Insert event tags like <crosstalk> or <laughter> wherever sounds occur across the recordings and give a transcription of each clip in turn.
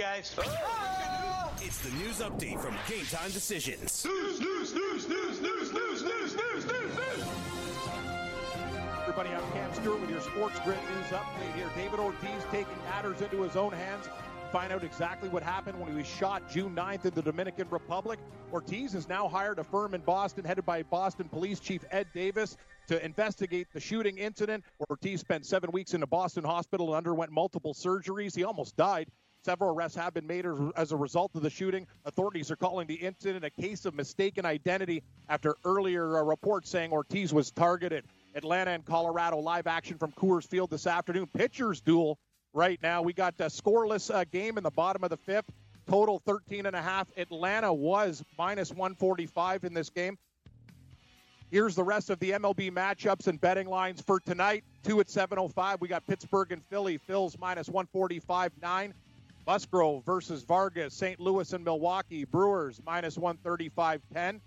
guys. It's the news update from Game Time Decisions. News, news, news, news, news, news, news, news, news, news. Everybody, I'm Cam Stewart with your Sports Grid News update here. David Ortiz taking matters into his own hands. Find out exactly what happened when he was shot June 9th in the Dominican Republic. Ortiz has now hired a firm in Boston headed by Boston Police Chief Ed Davis to investigate the shooting incident. Ortiz spent seven weeks in a Boston hospital and underwent multiple surgeries. He almost died. Several arrests have been made as a result of the shooting. Authorities are calling the incident a case of mistaken identity after earlier uh, reports saying Ortiz was targeted. Atlanta and Colorado live action from Coors Field this afternoon. Pitchers duel right now. We got a scoreless uh, game in the bottom of the fifth. Total 13 and a half. Atlanta was minus 145 in this game. Here's the rest of the MLB matchups and betting lines for tonight. Two at 7:05. We got Pittsburgh and Philly. Phil's minus 145 nine. Musgrove versus Vargas, St. Louis and Milwaukee, Brewers minus 135 10.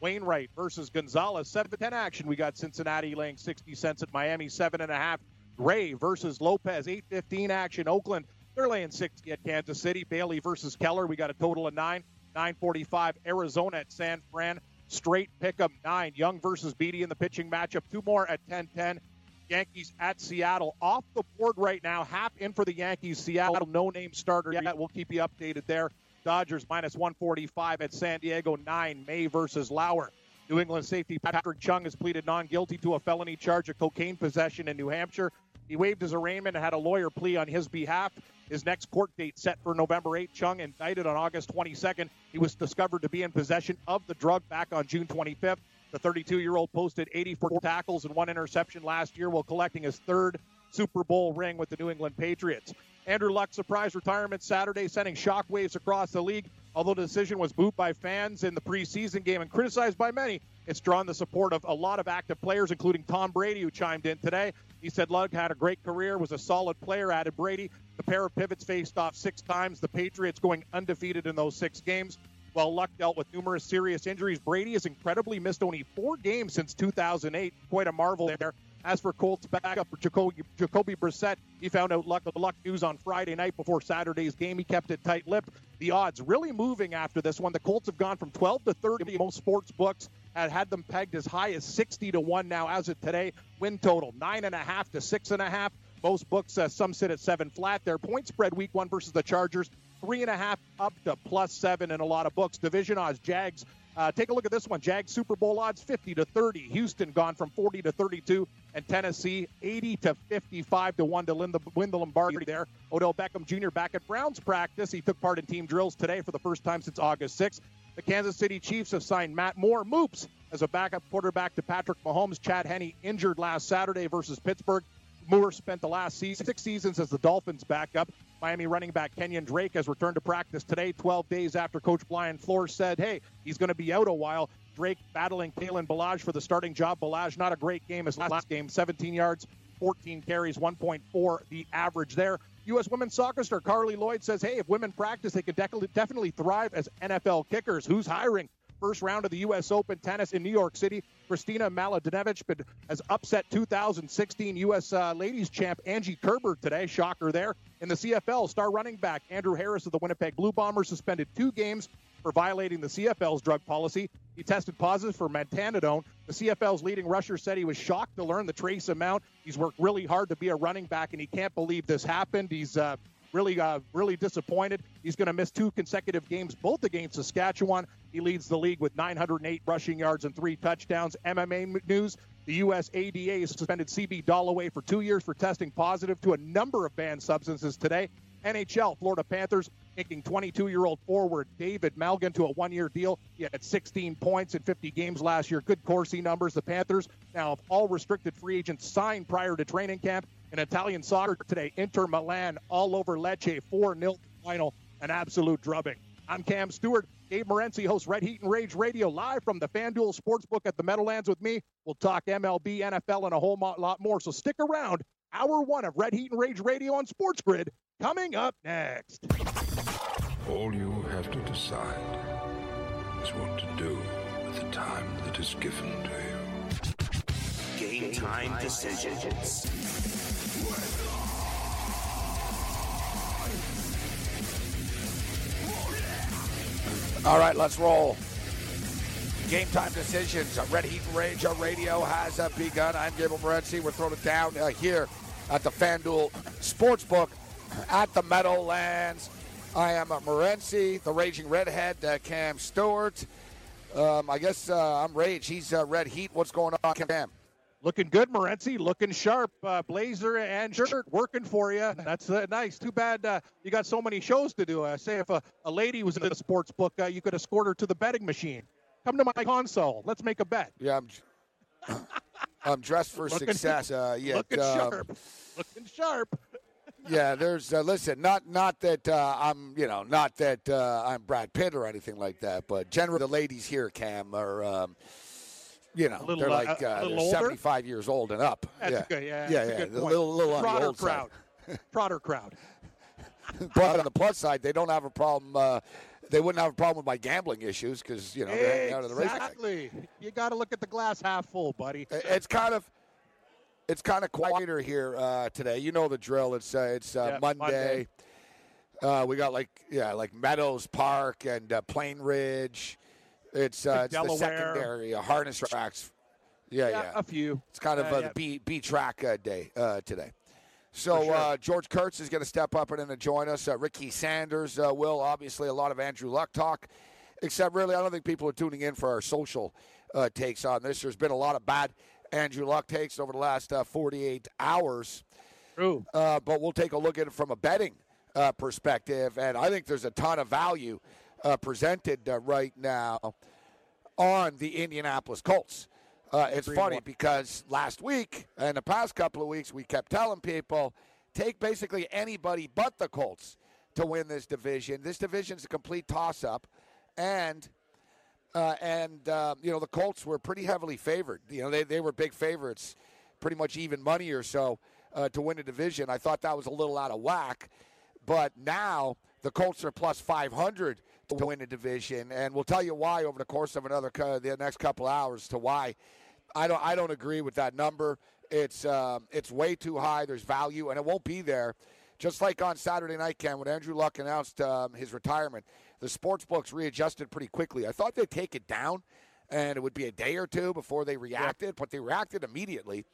Wainwright versus Gonzalez, 7 to 10 action. We got Cincinnati laying 60 cents at Miami, 7.5. Gray versus Lopez, 8.15 action. Oakland, they're laying 60 at Kansas City. Bailey versus Keller, we got a total of 9. 9.45. Arizona at San Fran, straight pick 'em 9. Young versus Beede in the pitching matchup. Two more at 10 10. Yankees at Seattle. Off the board right now. Half in for the Yankees. Seattle, no name starter yet. We'll keep you updated there. Dodgers minus 145 at San Diego. 9. May versus Lauer. New England safety Patrick Chung has pleaded non guilty to a felony charge of cocaine possession in New Hampshire. He waived his arraignment and had a lawyer plea on his behalf. His next court date set for November 8. Chung indicted on August 22nd. He was discovered to be in possession of the drug back on June 25th. The 32 year old posted 84 tackles and one interception last year while collecting his third Super Bowl ring with the New England Patriots. Andrew Luck surprise retirement Saturday, sending shockwaves across the league. Although the decision was booed by fans in the preseason game and criticized by many, it's drawn the support of a lot of active players, including Tom Brady, who chimed in today. He said Luck had a great career, was a solid player, added Brady. The pair of pivots faced off six times, the Patriots going undefeated in those six games. While Luck dealt with numerous serious injuries, Brady has incredibly missed only four games since 2008. Quite a marvel there. As for Colts backup Jacoby, Jacoby Brissett, he found out luck, the luck news on Friday night before Saturday's game. He kept it tight-lipped. The odds really moving after this one. The Colts have gone from 12 to 30. Most sports books had had them pegged as high as 60 to one. Now, as of today, win total nine and a half to six and a half. Most books, uh, some sit at seven flat. Their point spread week one versus the Chargers three and a half up to plus seven in a lot of books. Division odds, Jags. Uh, take a look at this one. Jags Super Bowl odds 50 to 30. Houston gone from 40 to 32. And Tennessee 80 to 55 to 1 to win the, win the Lombardi there. Odell Beckham Jr. back at Browns practice. He took part in team drills today for the first time since August 6th. The Kansas City Chiefs have signed Matt Moore, Moops, as a backup quarterback to Patrick Mahomes. Chad Henne injured last Saturday versus Pittsburgh. Moore spent the last season, six seasons as the Dolphins backup. Miami running back Kenyon Drake has returned to practice today, 12 days after Coach Brian Flores said, hey, he's going to be out a while. Drake battling Kalen Ballage for the starting job. Ballage, not a great game his last game, 17 yards, 14 carries, 1.4 the average there. U.S. women's soccer star Carli Lloyd says, hey, if women practice, they could definitely thrive as NFL kickers. Who's hiring? first round of the U.S. Open tennis in New York City. Kristina Mladenovic has upset 2016 U.S. Uh, ladies champ Angie Kerber today. Shocker there. In the CFL, star running back Andrew Harris of the Winnipeg Blue Bombers suspended two games for violating the CFL's drug policy. He tested positive for methamphetamine. The CFL's leading rusher said he was shocked to learn the trace amount. He's worked really hard to be a running back, and he can't believe this happened. He's uh, really, uh, really disappointed. He's going to miss two consecutive games, both against Saskatchewan. He leads the league with 908 rushing yards and three touchdowns. MMA news: The U.S. ADA has suspended CB Dollaway for two years for testing positive to a number of banned substances today. NHL, Florida Panthers making 22-year-old forward David Malgin to a one-year deal. He had 16 points in 50 games last year. Good Corsi numbers. The Panthers now have all restricted free agents signed prior to training camp. In Italian soccer today, Inter Milan all over Lecce, 4-0 final, an absolute drubbing. I'm Cam Stewart. Gabe Morency hosts Red Heat and Rage Radio live from the FanDuel Sportsbook at the Meadowlands with me. We'll talk MLB, NFL, and a whole lot more. So stick around. Hour one of Red Heat and Rage Radio on Sports Grid coming up next. All you have to decide is what to do with the time that is given to you. Game time decisions. All right, let's roll. Game time decisions. Red Heat uh, Radio has uh, begun. I'm Gabriel Morency. We're throwing it down uh, here at the FanDuel Sportsbook at the Meadowlands. I am uh, Morency, the Raging Redhead, uh, Cam Stewart. Um, I guess uh, I'm Rage. He's uh, Red Heat. What's going on, Cam? Looking good, Morency. Looking sharp. Uh, blazer and shirt working for you. That's uh, nice. Too bad uh, you got so many shows to do. Uh, say if a, a lady was in the sports book, uh, you could escort her to the betting machine. Come to my console. Let's make a bet. Yeah, I'm, <laughs> I'm dressed for Looking- success. Uh, <laughs> yeah, Looking um, sharp. Looking sharp. <laughs> yeah, there's uh, listen, not not that uh, I'm you know not that uh, I'm Brad Pitt or anything like that, but generally the ladies here, Cam, are um, you know little, they're uh, like uh, they're older? 75 years old and up. That's yeah. good. Yeah, yeah, yeah, a good the little little on the old side. crowd. Trotter crowd. <laughs> But on the plus side, they don't have a problem. Uh, they wouldn't have a problem with my gambling issues because you know they're hanging out of the racetrack. Exactly. You got to look at the glass half full, buddy. It's kind of it's kind of quieter here uh, today. You know the drill. It's uh, it's uh, Yeah, Monday. Uh, we got like yeah like Meadows Park and uh, Plainridge. It's uh, it's the secondary uh, harness tracks. Yeah, yeah. yeah, a few. It's kind of Uh, yeah. the B B track uh, day uh, today. So sure. uh, George Kurtz is going to step up and then join us. Uh, Ricky Sanders uh, will obviously a lot of Andrew Luck talk. Except really, I don't think people are tuning in for our social uh, takes on this. There's been a lot of bad Andrew Luck takes over the last uh, 48 hours. True. Uh, but we'll take a look at it from a betting uh, perspective, and I think there's a ton of value uh, presented uh, right now on the Indianapolis Colts. Uh, it's Three funny because last week and the past couple of weeks, we kept telling people take basically anybody but the Colts to win this division. This division's a complete toss-up, and uh, and uh, you know the Colts were pretty heavily favored. You know they they were big favorites, pretty much even money or so uh, to win a division. I thought that was a little out of whack, but now the Colts are plus 500 to win a division, and we'll tell you why over the course of another the next couple hours to why. I don't I don't agree with that number. It's um, it's way too high. There's value, and it won't be there. Just like on Saturday night, Ken, when Andrew Luck announced um, his retirement, the sports books readjusted pretty quickly. I thought they'd take it down, and it would be a day or two before they reacted, but they reacted immediately,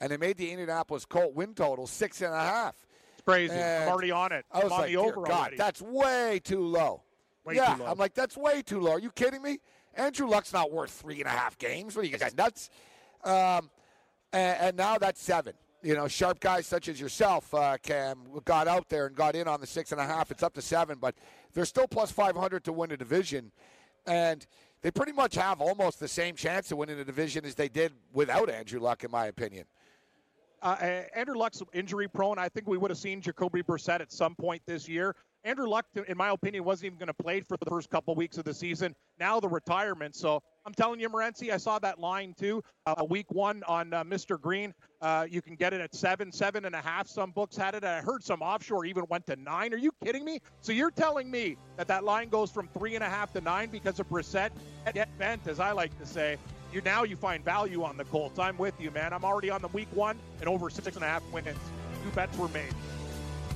and they made the Indianapolis Colt win total six and a half. It's crazy. And I'm already on it. I was I'm on like, God, already. that's way too low. Way yeah, too low. I'm like, that's way too low. Are you kidding me? Andrew Luck's not worth three and a half games. What are you guys nuts? Um, and, and now that's seven. You know, sharp guys such as yourself, uh, Cam, got out there and got in on the six and a half. It's up to seven, but they're still plus 500 to win a division. And they pretty much have almost the same chance of winning a division as they did without Andrew Luck, in my opinion. Uh, uh, Andrew Luck's injury prone. I think we would have seen Jacoby Brissett at some point this year. Andrew Luck, in my opinion, wasn't even going to play for the first couple weeks of the season. Now the retirement. So I'm telling you, Morency, I saw that line too. Uh, week one on uh, Mr. Green. Uh, you can get it at seven, seven and a half. Some books had it. I heard some offshore even went to nine. Are you kidding me? So you're telling me that that line goes from three and a half to nine because of Brissett? Get bent, as I like to say. You now you find value on the Colts. I'm with you, man. I'm already on the week one and over six and a half wins. Two bets were made.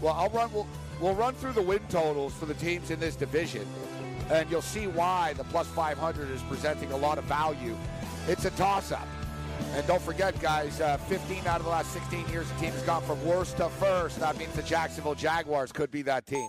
Well, I'll run. We'll run through the win totals for the teams in this division, and you'll see why the plus 500 is presenting a lot of value. It's a toss-up, and don't forget, guys. Uh, 15 out of the last 16 years, the team has gone from worst to first. That means the Jacksonville Jaguars could be that team.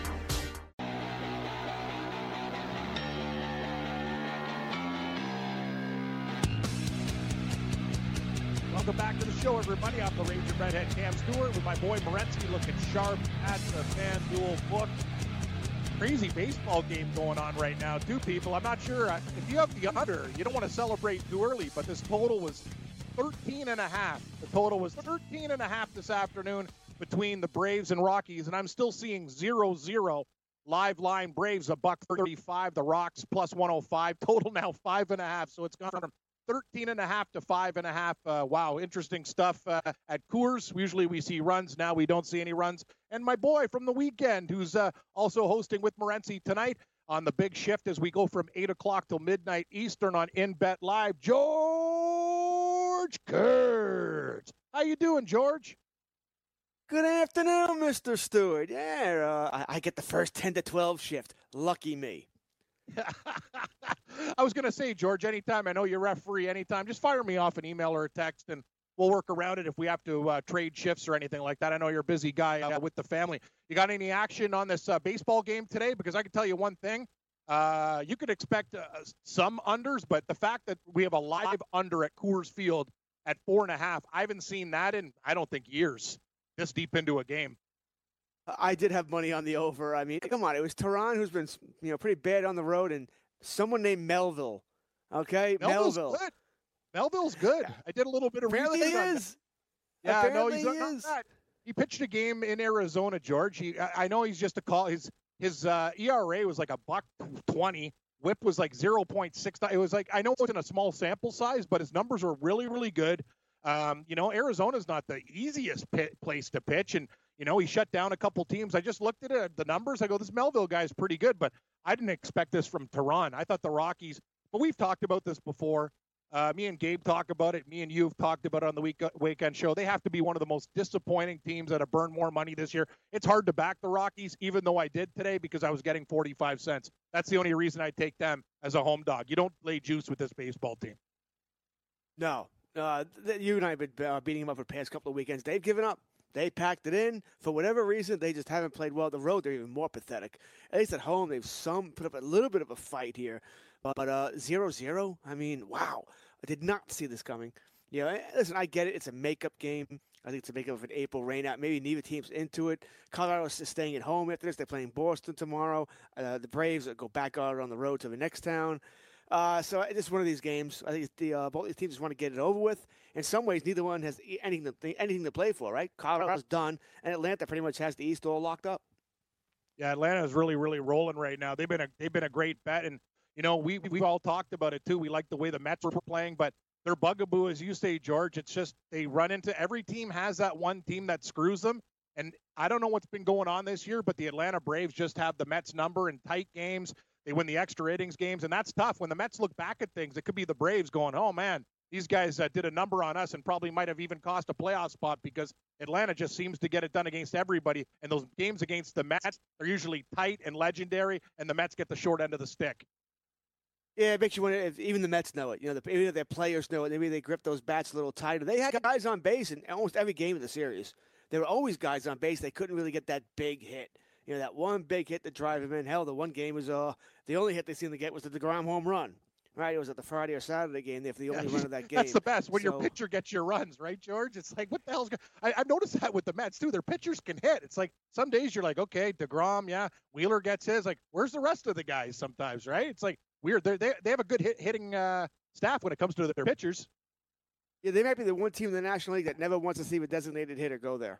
My boy Morency looking sharp at the FanDuel book. Crazy baseball game going on right now, too, people. I'm not sure if you have the under, you don't want to celebrate too early, but this total was 13 and a half. The total was 13 and a half this afternoon between the Braves and Rockies, and I'm still seeing 0 0 Live line Braves a buck 35. The Rocks plus 105. Total now five and a half. So it's gone from 13 and a half to five and a half. Uh, wow, interesting stuff uh, at Coors. Usually we see runs. Now we don't see any runs. And my boy from the weekend, who's uh, also hosting with Morency tonight on the big shift as we go from 8 o'clock till midnight Eastern on InBet Live, George Kurtz. How you doing, George? Good afternoon, Mr. Stewart. Yeah, uh, I, I get the first 10 to 12 shift. Lucky me. <laughs> I was going to say, George, anytime I know you're referee, anytime, just fire me off an email or a text and we'll work around it if we have to uh, trade shifts or anything like that. I know you're a busy guy uh, with the family. You got any action on this uh, baseball game today? Because I can tell you one thing. Uh, you could expect uh, some unders, but the fact that we have a live under at Coors Field at four and a half, I haven't seen that in, I don't think, years this deep into a game. I did have money on the over. I mean, come on, it was Teheran who's been you know pretty bad on the road, and someone named Melville. Okay, Melville's Melville. Good. Melville's good. I did a little bit of Apparently he research on is. Yeah, Apparently no, he he's is. not. He pitched a game in Arizona, George. He, I I know he's just a call. His his uh, ERA was like a buck twenty. WHIP was like zero point six. It was like I know it wasn't a small sample size, but his numbers were really really good. Um, you know, Arizona's not the easiest pit, place to pitch, and you know he shut down a couple teams. I just looked at it, the numbers. I go, this Melville guy's pretty good, but I didn't expect this from Teheran. I thought the Rockies. But we've talked about this before. Uh, me and Gabe talk about it. Me and you have talked about it on the week, weekend show. They have to be one of the most disappointing teams that have burned more money this year. It's hard to back the Rockies, even though I did today because I was getting 45 cents. That's the only reason I take them as a home dog. You don't lay juice with this baseball team. No, uh, you and I have been uh, beating him up for the past couple of weekends. They've given up. They packed it in for whatever reason. They just haven't played well. The road, they're even more pathetic. At least at home, they've some put up a little bit of a fight here. But uh, zero zero. I mean, wow! I did not see this coming. Yeah, listen, I get it. It's a makeup game. I think it's a makeup of an April rainout. Maybe neither team's into it. Colorado's staying at home after this. They're playing Boston tomorrow. Uh, the Braves go back out on the road to the next town. Uh, so it's one of these games. I think the uh, both these teams just want to get it over with. In some ways, neither one has anything to, anything to play for, right? Colorado's done, and Atlanta pretty much has the East all locked up. Yeah, Atlanta is really, really rolling right now. They've been a they've been a great bet, and you know we we've all talked about it too. We like the way the Mets were playing, but their bugaboo, as you say, George, it's just they run into every team has that one team that screws them. And I don't know what's been going on this year, but the Atlanta Braves just have the Mets number in tight games. They win the extra innings games, and that's tough. When the Mets look back at things, it could be the Braves going, "Oh man, these guys uh, did a number on us, and probably might have even cost a playoff spot because Atlanta just seems to get it done against everybody. And those games against the Mets, they're usually tight and legendary, and the Mets get the short end of the stick. Yeah, it makes you wonder if even the Mets know it. You know, the, even their players know it, maybe they grip those bats a little tighter. They had guys on base in almost every game of the series. There were always guys on base. They couldn't really get that big hit. You know, that one big hit to drive him in. Hell, the one game was uh the only hit they seemed to get was the Degrom home run. Right, it was at the Friday or Saturday game. If the only run of that <laughs> game. That's the best when your pitcher gets your runs, right, George? It's like, what the hell's going? I, I've noticed that with the Mets too. Their pitchers can hit. It's like some days you're like, okay, Degrom, yeah, Wheeler gets his. Like, where's the rest of the guys? Sometimes, right? It's like weird. They're, they they have a good hit, hitting uh, staff when it comes to their pitchers. Yeah, they might be the one team in the National League that never wants to see a designated hitter go there.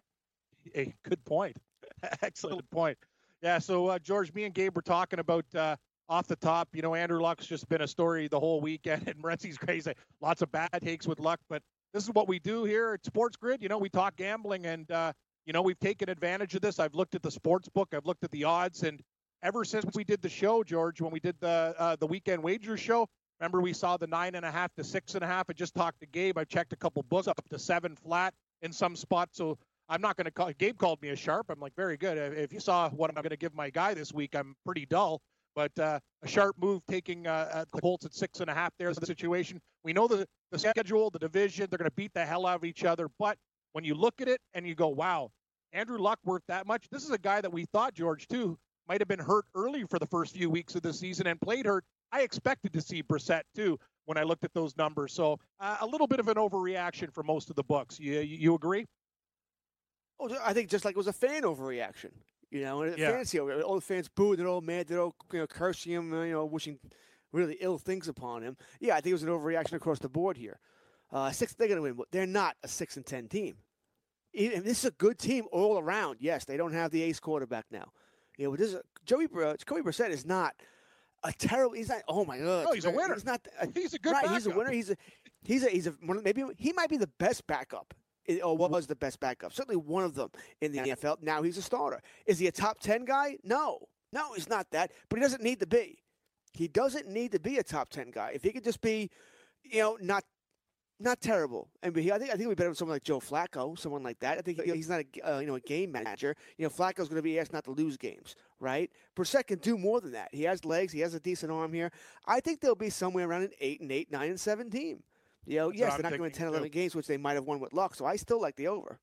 A good point. <laughs> Excellent point. Yeah. So uh, George, me and Gabe were talking about uh, off the top. You know, Andrew Luck's just been a story the whole weekend, <laughs> and Morency's crazy. Lots of bad takes with Luck, but this is what we do here at Sports Grid. You know, we talk gambling, and uh, you know we've taken advantage of this. I've looked at the sports book. I've looked at the odds, and ever since we did the show, George, when we did the uh, the weekend wager show. Remember, we saw the nine and a half to six and a half. I just talked to Gabe. I checked a couple books up to seven flat in some spots. So I'm not going to call. Gabe called me a sharp. I'm like, very good. If you saw what I'm going to give my guy this week, I'm pretty dull. But uh, a sharp move taking uh, the Colts at six and a half. There's the situation. We know the, the schedule, the division. They're going to beat the hell out of each other. But when you look at it and you go, wow, Andrew Luck worth that much. This is a guy that we thought George too might have been hurt early for the first few weeks of the season and played hurt. I expected to see Brissett too when I looked at those numbers. So uh, a little bit of an overreaction for most of the books. You, you agree? Oh, I think just like it was a fan overreaction. You know, and Yeah. fans here, all the fans booed, they're all mad, they're all you know cursing him, uh, you know, wishing really ill things upon him. Yeah, I think it was an overreaction across the board here. Uh, six, they're going to win. but They're not a six and ten team. Even, this is a good team all around. Yes, they don't have the ace quarterback now. You know, this is, Joey Br- Jacoby Brissett is not a terrible. He's not. Oh my god. No, he's a winner. He's not. A, He's a good right. He's a winner. He's a. He's a. He's a. Maybe he might be the best backup. I- Or what was the best backup? Certainly one of them in the NFL. Now he's a starter. Is he a top ten guy? No, no, he's not that. But he doesn't need to be. He doesn't need to be a top ten guy. If he could just be, you know, not not terrible. And I think I think he'd better with someone like Joe Flacco, someone like that. I think he- he's not a uh, you know a game manager. You know, Flacco's going to be asked not to lose games, right? Brissett can do more than that. He has legs. He has a decent arm here. I think they'll be somewhere around an eight and eight, nine and seven team. You know, That's yes, they're not going to win 10, 11 too. games, which they might have won with luck. So I still like the over.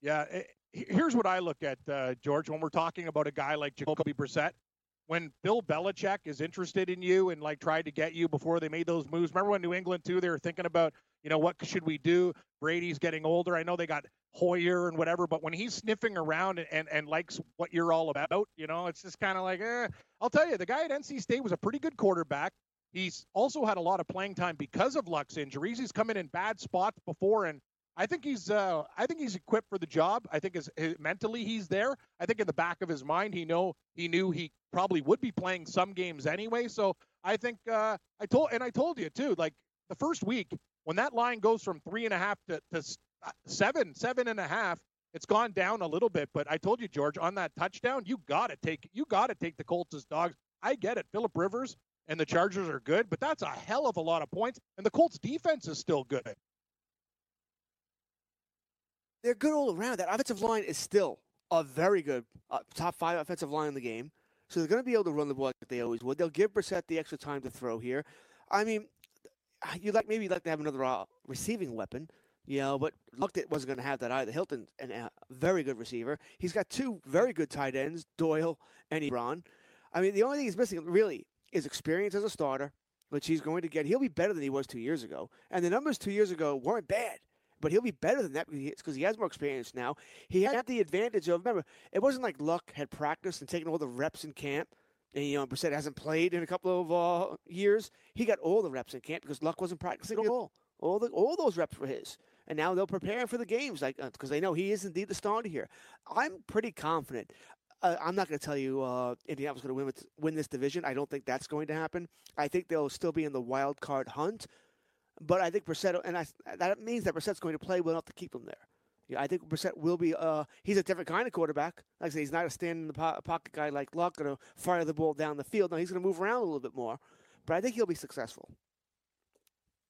Yeah, eh, he- here's what I look at, uh, George, when we're talking about a guy like Jacoby Brissett. When Bill Belichick is interested in you and like tried to get you before they made those moves. Remember when New England too? They were thinking about, you know, what should we do? Brady's getting older. I know they got Hoyer and whatever, but when he's sniffing around and, and, and likes what you're all about, you know, it's just kind of like, eh. I'll tell you, the guy at NC State was a pretty good quarterback. He's also had a lot of playing time because of Luck's injuries. He's come in in bad spots before, and I think he's uh, I think he's equipped for the job. I think his, his, mentally he's there. I think in the back of his mind he know he knew he probably would be playing some games anyway. So I think uh, I told and I told you too. Like the first week when that line goes from three and a half to, to uh, seven, seven and a half, it's gone down a little bit. But I told you, George, on that touchdown, you got to take you got to take the Colts as dogs. I get it. Philip Rivers and the Chargers are good, but that's a hell of a lot of points. And the Colts defense is still good. They're good all around. That offensive line is still a very good uh, top five offensive line in the game. So they're going to be able to run the ball like they always would. They'll give Brissett the extra time to throw here. I mean, you like maybe you'd like to have another uh, receiving weapon, you know, but Luck wasn't going to have that either. Hilton, a very good receiver. He's got two very good tight ends, Doyle and Ebron. I mean, the only thing he's missing really is experience as a starter, which he's going to get. He'll be better than he was two years ago, and the numbers two years ago weren't bad. But he'll be better than that because he has more experience now. He had the advantage of remember, it wasn't like Luck had practiced and taken all the reps in camp. And you know, Brissett hasn't played in a couple of uh, years. He got all the reps in camp because Luck wasn't practicing at all. All the all those reps were his. And now they'll prepare him for the games, like because they know he is indeed the starter here. I'm pretty confident. Uh, I'm not going to tell you uh, Indianapolis going to win win this division. I don't think that's going to happen. I think they'll still be in the wild card hunt. But I think Brissett, and I, that means that Brissett's going to play well enough to keep them there. Yeah, I think Brissett will be. Uh, he's a different kind of quarterback. Like I said, he's not a stand in the po- pocket guy like Luck, going to fire the ball down the field. No, he's going to move around a little bit more. But I think he'll be successful.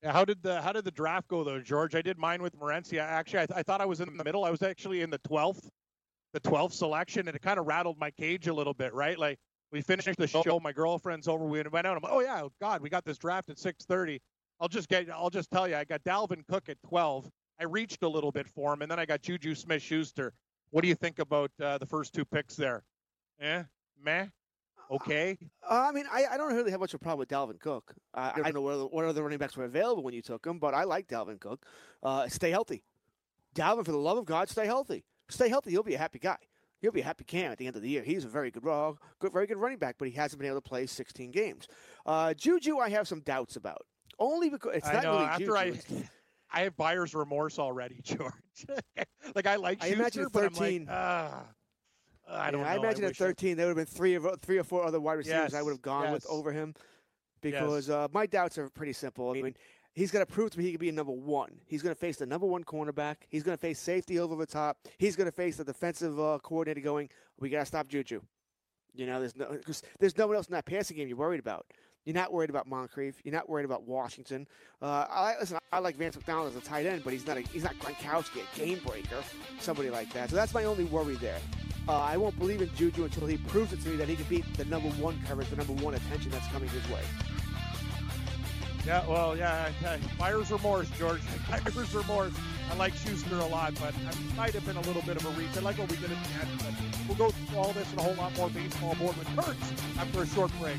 How did the how did the draft go though, George? I did mine with Morency. Actually I, th- I thought I was in the middle. I was actually in the twelfth, the twelfth selection, and it kind of rattled my cage a little bit, right? Like we finished the show, my girlfriend's over, we went out. I'm like, oh yeah, God, we got this draft at six thirty. I'll just get I'll just tell you, I got Dalvin Cook at twelve. I reached a little bit for him, and then I got Juju Smith Schuster. What do you think about uh, the first two picks there? Eh, meh, okay. Uh, I mean, I, I don't really have much of a problem with Dalvin Cook. Uh, I don't know what other, what other running backs were available when you took him, but I like Dalvin Cook. Uh, stay healthy. Dalvin, for the love of God, stay healthy. Stay healthy. You'll be a happy guy. You'll be a happy Cam at the end of the year. He's a very good, uh, good very good running back, but he hasn't been able to play 16 games. Uh, Juju, I have some doubts about. Only because it's I not know. really after Juju. I, it's- <laughs> I have buyer's remorse already, <laughs> George. <laughs> like I like I Schuster, imagine at but I'm 13 like, ah, I don't Yeah, know. I imagine at I- 13 there would have been three of three or four other wide receivers I would have gone with over him because uh, my doubts are pretty simple. I mean, he's got to prove to me he can be a number one. He's going to face the number one cornerback. He's going to face safety over the top. He's going to face the defensive uh, coordinator going, "We got to stop Juju." You know, there's no there's no one else in that passing game you're worried about. You're not worried about Moncrief. You're not worried about Washington. Uh, I listen. I like Vance McDonald as a tight end, but he's not a, he's not Gronkowski, a game breaker, somebody like that. So that's my only worry there. Uh, I won't believe in Juju until he proves it to me that he can beat the number one coverage, the number one attention that's coming his way. Yeah, well, yeah, yeah. buyer's remorse, George. <laughs> Buyer's remorse. I like Schuster a lot, but I might have been a little bit of a reach. I like what we did at the end, but we'll go through all this and a whole lot more baseball board with Kurtz after a short break.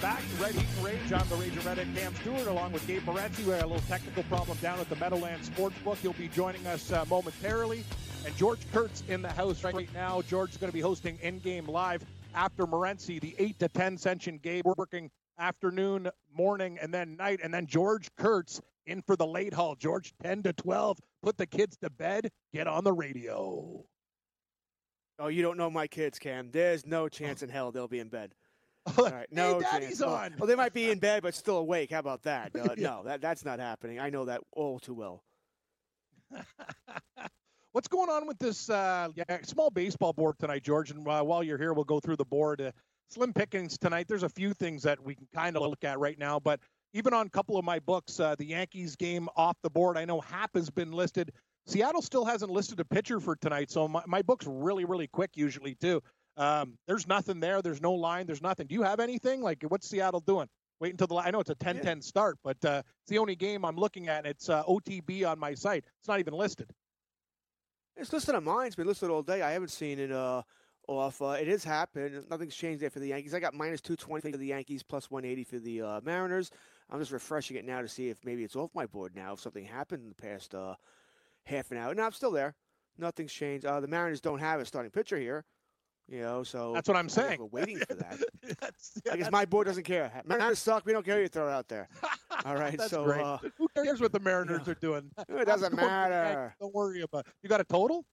Back to Red Heat and Rage. I'm the and Redhead Cam Stewart along with Gabe Morency. We had a little technical problem down at the Meadowlands Sportsbook. He'll be joining us uh, momentarily. And George Kurtz in the house right now. George is going to be hosting in-game live after Morency, the 8 to 10 session. Gabe working afternoon, morning, and then night. And then George Kurtz in for the late haul. George, 10 to 12. Put the kids to bed. Get on the radio. Oh, you don't know my kids, Cam. There's no chance in hell they'll be in bed. All right, no hey, Daddy's chance. on. Well, they might be in bed but still awake. How about that? Uh, no, that that's not happening. I know that all too well. <laughs> What's going on with this uh, yeah, small baseball board tonight, George? And uh, while you're here, we'll go through the board. Uh, slim pickings tonight. There's a few things that we can kind of look at right now, but even on a couple of my books, uh, the Yankees game off the board. I know Happ has been listed. Seattle still hasn't listed a pitcher for tonight, so my, my book's really, really quick usually too. Um, there's nothing there. There's no line. There's nothing. Do you have anything? Like, what's Seattle doing? Wait until the. I know it's a 10-10 yeah. start, but uh, it's the only game I'm looking at. It's uh, OTB on my site. It's not even listed. It's listed on mine. It's been listed all day. I haven't seen it uh, off. Uh, it has happened. Nothing's changed there for the Yankees. I got minus 220 for the Yankees, plus 180 for the uh, Mariners. I'm just refreshing it now to see if maybe it's off my board now. If something happened in the past uh, half an hour. No, I'm still there. Nothing's changed. Uh, the Mariners don't have a starting pitcher here. You know, so that's what I'm saying. We're waiting for that. <laughs> I guess my board doesn't care. <laughs> Mariners suck. We don't care you throw it out there. All right, <laughs> so. Uh, who cares what the Mariners are doing? It doesn't matter. Don't worry about. It. You got a total?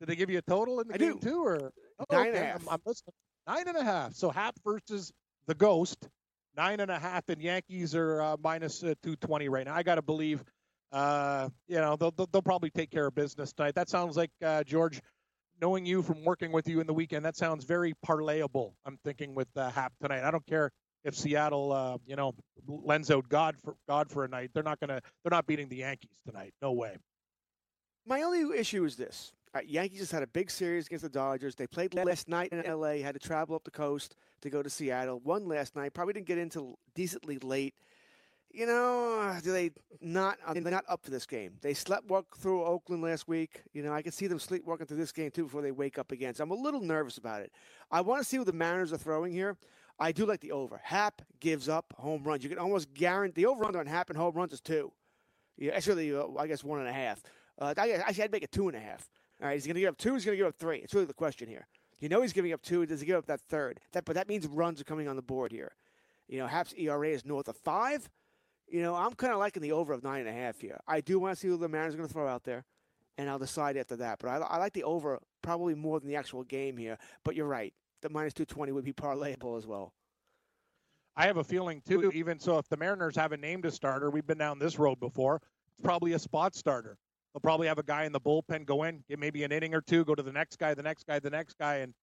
Did they give you a total in the I game do. too, or oh, nine okay. and a half? I'm, I'm listening. Nine and a half. So Happ versus the Ghost. Nine and a half, and Yankees are uh, minus uh, two twenty right now. I got to believe. Uh, you know, they'll, they'll, they'll probably take care of business tonight. That sounds like uh, George knowing you from working with you in the weekend, that sounds very parlayable. I'm thinking with uh, Happ tonight. I don't care if Seattle, uh, you know, lends out God for God for a night. They're not gonna. They're not beating the Yankees tonight. No way. My only issue is this: right, Yankees just had a big series against the Dodgers. They played last night in L.A. Had to travel up the coast to go to Seattle. Won last night. Probably didn't get into decently late you know, do they not? They're not up for this game. They sleepwalk through Oakland last week. You know, I can see them sleepwalking through this game too before they wake up again. So I'm a little nervous about it. I want to see what the Mariners are throwing here. I do like the over. Happ gives up home runs. You can almost guarantee the over under on Happ and home runs is two. Yeah, actually, uh, I guess one and a half. Uh, I, actually, I'd make it two and a half. All right, he's going to give up two. He's going to give up three. It's really the question here. You know he's giving up two. Does he give up that third? That, but that means runs are coming on the board here. You know, Happ's ERA is north of five. You know, I'm kind of liking the over of nine and a half here. I do want to see who the Mariners are going to throw out there, and I'll decide after that. But I, I like the over probably more than the actual game here. But you're right, the minus two twenty would be parlayable as well. I have a feeling too. Even so, if the Mariners haven't named a starter, we've been down this road before. It's probably a spot starter. They'll probably have a guy in the bullpen go in, get maybe an inning or two, go to the next guy, the next guy, the next guy, and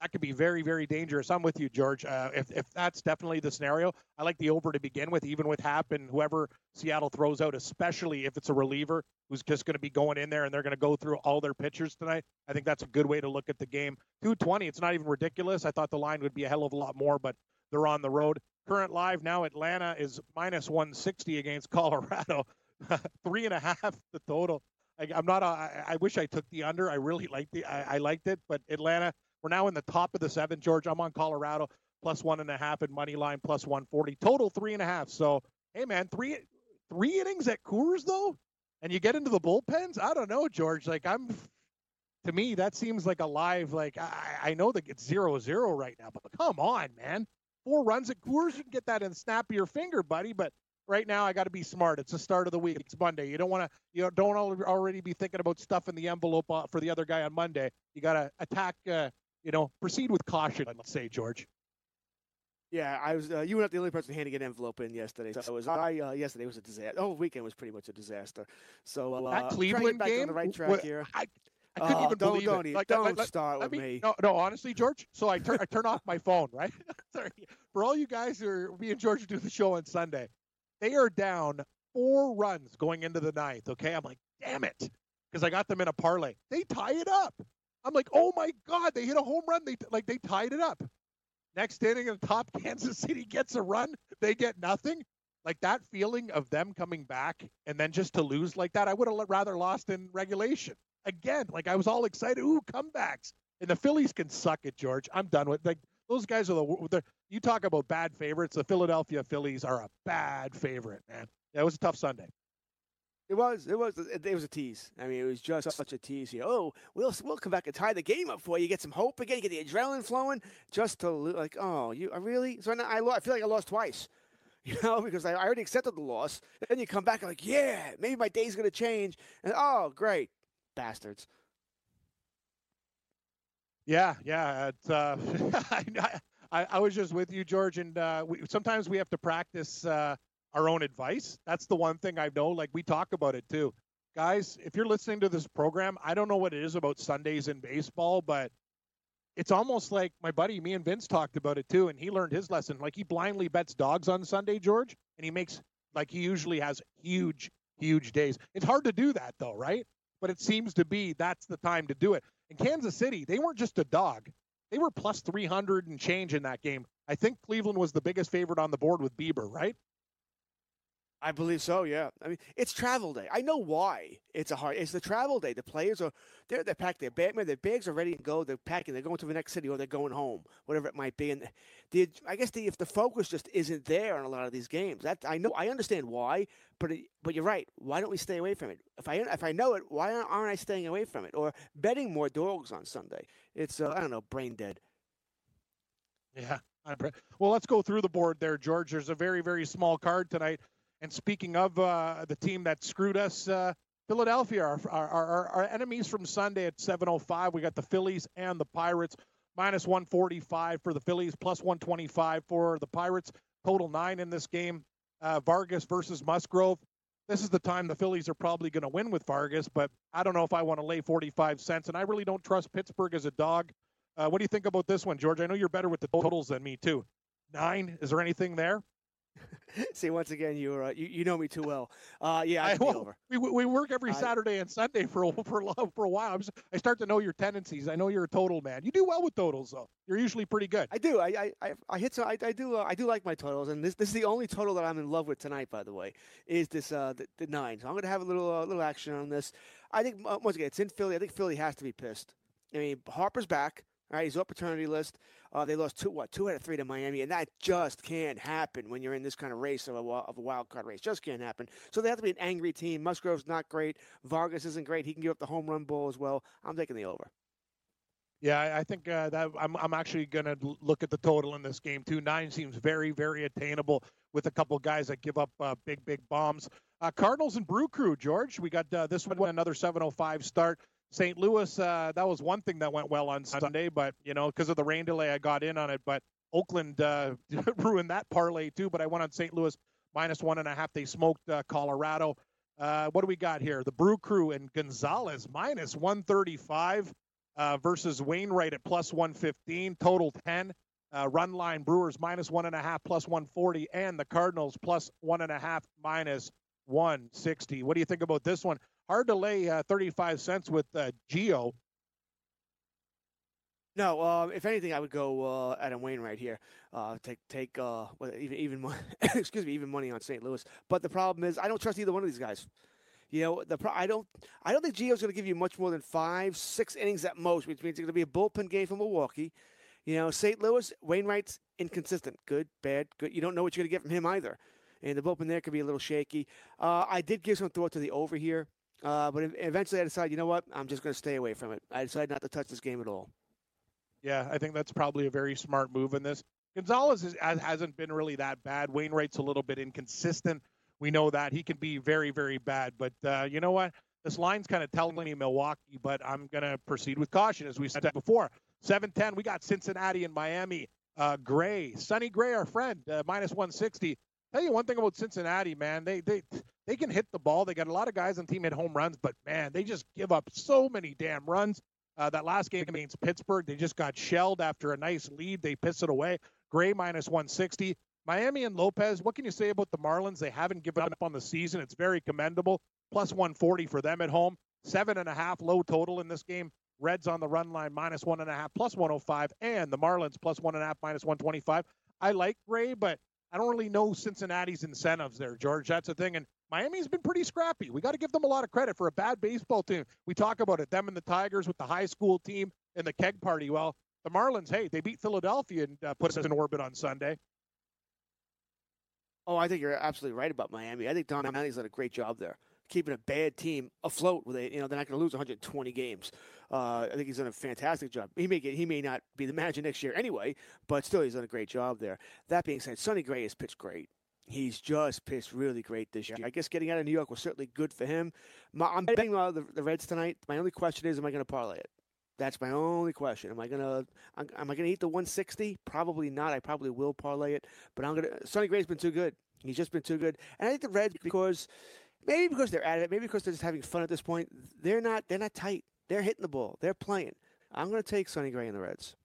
that could be very, very dangerous. I'm with you, George. Uh, if, if that's definitely the scenario, I like the over to begin with, even with Happ and whoever Seattle throws out, especially if it's a reliever who's just going to be going in there and they're going to go through all their pitchers tonight. I think that's a good way to look at the game. 220, it's not even ridiculous. I thought the line would be a hell of a lot more, but they're on the road. Current live now, Atlanta is minus 160 against <laughs> Colorado. <laughs> Three and a half the total. I, am not. A, I, I wish I took the under. I really liked the. I, I liked it, but Atlanta we're now in the top of the seven, George. I'm on Colorado plus one and a half and money line plus 140. Total three and a half. So, hey, man, three three innings at Coors though, and you get into the bullpens. I don't know, George. Like I'm, to me, that seems like a live. Like I, I know that it's zero zero right now, but come on, man. Four runs at Coors, you can get that in the snap of your finger, buddy. But right now I got to be smart. It's the start of the week. It's Monday. You don't want to you know don't already be thinking about stuff in the envelope uh, for the other guy on Monday. You got to attack uh, you know, proceed with caution. Let's say, George. Yeah, I was. Uh, you were not the only person handing an envelope in yesterday. So it was I. Uh, yesterday was a disaster. Oh, weekend was pretty much a disaster. So uh, that Cleveland back game, on the right track here. I, I couldn't Oh, even don't- believe don't it. Like, don't like- like- start let with me. No, no, honestly, George. So I turn I turn off my phone, right? <laughs> Sorry. For all you guys who are me and George do the show on Sunday, they are down four runs going into the ninth. Okay, I'm like, damn it, because I got them in a parlay. They tie it up. I'm like, oh my god, they hit a home run. They like they tied it up. Next inning in the top, <laughs> Kansas City gets a run. They get nothing. Like that feeling of them coming back and then just to lose like that, I would have rather lost in regulation. Again, like I was all excited. Ooh, comebacks. And the Phillies can suck it, George. I'm done with like those guys are the, you talk about bad favorites. The Philadelphia Phillies are a bad favorite, man. It was a tough Sunday. It was. It was. It, was a tease. I mean, it was just such a tease here. Oh, we'll we'll come back and tie the game up for you. Get some hope again. Get the adrenaline flowing. Just to like, oh, you I really? So now I, I feel like I lost twice. <laughs> You know, because I, I already accepted the loss. Then you come back and like, yeah, maybe my day's gonna change. And oh, great, bastards. Yeah, yeah. It's, uh, <laughs> I, I was just with you, George, and uh, we, sometimes we have to practice uh, our own advice. That's the one thing I know. Like we talk about it too, guys. If you're listening to this program, I don't know what it is about Sundays in baseball, but it's almost like my buddy, me and Vince talked about it too, and he learned his lesson. Like he blindly bets dogs on Sunday, George, and he makes like he usually has huge, huge days. It's hard to do that though, right? But it seems to be that's the time to do it. In Kansas City, they weren't just a dog. They were plus 300 and change in that game. I think Cleveland was the biggest favorite on the board with Bieber, right? I believe so. Yeah. I mean, it's travel day. I know why it's a hard. It's the travel day. The players are they're they packed their bag, their bags are ready to go. They're packing. They're going to the next city or they're going home, whatever it might be. And the I guess the if the focus just isn't there on a lot of these games, that I know I understand why. But it, but you're right. Why don't we stay away from it? If I if I know it, why aren't I staying away from it or betting more dogs on Sunday? It's uh, I don't know, brain dead. Yeah. Well, let's go through the board there, George. There's a very, very small card tonight. And speaking of uh, the team that screwed us, uh, Philadelphia, our, our, our, our enemies from Sunday at 7:05. We got the Phillies and the Pirates. Minus 145 for the Phillies, plus 125 for the Pirates. Total nine in this game. Uh, Vargas versus Musgrove. This is the time the Phillies are probably going to win with Vargas, but I don't know if I want to lay 45 cents. And I really don't trust Pittsburgh as a dog. Uh, what do you think about this one, George? I know you're better with the totals than me too. Nine. Is there anything there? <laughs> See, once again, you're uh, you, you know me too well. Uh, yeah, I, over. we, we work every I- Saturday and Sunday for a- <laughs> for a for a while. I'm just, I start to know your tendencies. I know you're a total man. You do well with totals, though. You're usually pretty good. I do. I I, I, hit. some- I, I do. Uh, I do like my totals, and this this is the only total that I'm in love with tonight. By the way, is this uh the, the nine. So I'm going to have a little uh, little action on this. I think uh, once again, it's in Philly. I think Philly has to be pissed. I mean, Harper's back. All right, he's off paternity list. Uh, they lost two, what, two out of three to Miami, and that just can't happen when you're in this kind of race of a, of a wild card race. Just can't happen. So they have to be an angry team. Musgrove's not great. Vargas isn't great. He can give up the home run ball as well. I'm taking the over. Yeah, I, think uh, that I'm I'm actually going to look at the total in this game too. Nine seems very very attainable with a couple guys that give up uh, big big bombs. Uh, Cardinals and Brew Crew, George. We got uh, this one another 7:05 start. St. Louis, uh, that was one thing that went well on Sunday, but you know because of the rain delay, I got in on it. But Oakland uh, <laughs> ruined that parlay too. But I went on St. Louis minus one and a half. They smoked uh, Colorado. Uh, what do we got here? The Brew Crew and Gonzalez minus 135 uh, versus Wainwright at plus 115, total 10. Uh, run line Brewers minus one and a half, plus 140, and the Cardinals plus one and a half, minus 160. What do you think about this one? Hard to lay uh, 35 cents with uh, Gio. No, uh, if anything, I would go uh, Adam Wainwright here. Uh, take take uh, what, even even <laughs> excuse me, even money on St. Louis. But the problem is, I don't trust either one of these guys. You know, the pro- I don't I don't think Gio's going to give you much more than five, six innings at most, which means it's going to be a bullpen game for Milwaukee. You know, St. Louis Wainwright's inconsistent, good, bad, good. You don't know what you're going to get from him either, and the bullpen there could be a little shaky. Uh, I did give some thought to the over here, uh, but eventually I decided, you know what, I'm just going to stay away from it. I decided not to touch this game at all. Yeah, I think that's probably a very smart move in this. Gonzalez is, has- hasn't been really that bad. Wainwright's a little bit inconsistent. We know that he can be very, very bad. But uh, you know what? This line's kind of telling me Milwaukee, but I'm going to proceed with caution, as we said before. 7-10, we got Cincinnati and Miami. Uh, Gray, Sonny Gray, our friend, uh, minus 160 tell you one thing about Cincinnati, man. They they they can hit the ball. They got a lot of guys on team hit home runs, but man, they just give up so many damn runs. Uh, that last game against Pittsburgh, they just got shelled after a nice lead. They piss it away. Gray minus 160. Miami and Lopez, what can you say about the Marlins? They haven't given up on the season. It's very commendable. Plus 140 for them at home. Seven and a half low total in this game. Reds on the run line minus one and a half, plus 105, and the Marlins plus one and a half, minus 125. I like Gray, but I don't really know Cincinnati's incentives there, George. That's the thing. And Miami's been pretty scrappy. We got to give them a lot of credit for a bad baseball team. We talk about it, them and the Tigers with the high school team and the keg party. Well, the Marlins, hey, they beat Philadelphia and uh, put us in orbit on Sunday. Oh, I think you're absolutely right about Miami. I think Don Mattingly's done a great job there, keeping a bad team afloat. With it. you know, they're not going to lose 120 games. Uh, I think he's done a fantastic job. He may get, he may not be the manager next year anyway, but still, he's done a great job there. That being said, Sonny Gray has pitched great. He's just pitched really great this year. I guess getting out of New York was certainly good for him. My, I'm betting on the, the Reds tonight. My only question is, am I going to parlay it? That's my only question. Am I gonna am I gonna eat the 160? Probably not. I probably will parlay it, but I'm gonna. Sonny Gray's been too good. He's just been too good, and I think the Reds because maybe because they're at it, maybe because they're just having fun at this point. They're not. They're not tight. They're hitting the ball. They're playing. I'm gonna take Sonny Gray and the Reds.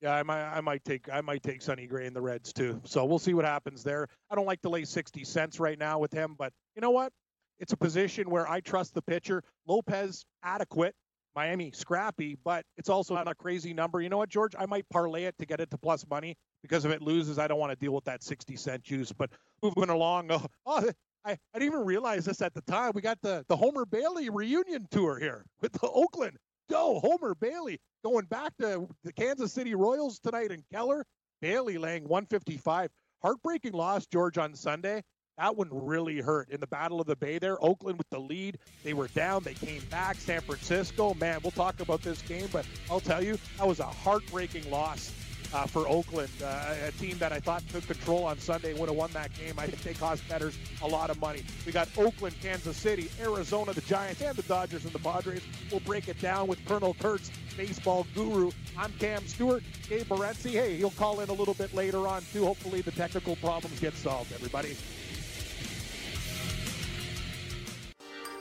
Yeah, I might, I might take, I might take Sonny Gray and the Reds too. So we'll see what happens there. I don't like to lay 60 cents right now with him, but you know what? It's a position where I trust the pitcher. Lopez adequate. Miami scrappy, but it's also not a crazy number. You know what, George? I might parlay it to get it to plus money because if it loses, I don't want to deal with that 60 cent juice. But moving along, <laughs> oh, oh I, I didn't even realize this at the time. We got the, the Homer Bailey reunion tour here with the Oakland. Go, Homer Bailey going back to the Kansas City Royals tonight in Keller. Bailey laying 155. Heartbreaking loss, George, on Sunday. That one really hurt in the Battle of the Bay there. Oakland with the lead. They were down. They came back. San Francisco, man, we'll talk about this game, but I'll tell you, that was a heartbreaking loss uh, for Oakland, uh, a team that I thought took control on Sunday would have won that game. I think they cost bettors a lot of money. We got Oakland, Kansas City, Arizona, the Giants, and the Dodgers and the Padres. We'll break it down with Colonel Kurtz, baseball guru. I'm Cam Stewart. Gabe Morency, hey, he'll call in a little bit later on, too. Hopefully the technical problems get solved, everybody.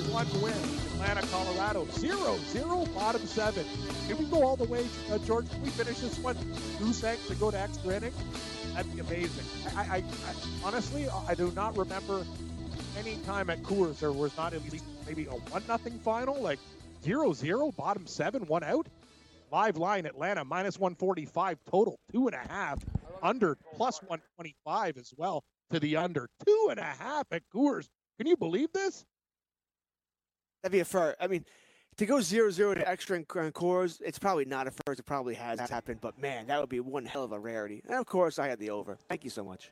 To one win. Atlanta, Colorado. Zero, zero, bottom seven. Can we go all the way, uh, George? Can we finish this one? Goose egg to go to extra innings? That'd be amazing. I, I, I honestly, I do not remember any time at Coors there was not at least maybe a one nothing final, like zero zero, bottom seven, one out. Live line Atlanta minus 145 total, two and a half under plus 125 as well to the under two and a half at Coors. Can you believe this? That'd be a first. I mean, to go zero zero to extra and Coors, it's probably not a first. It probably has happened, but man, that would be one hell of a rarity. And of course, I had the over. Thank you so much.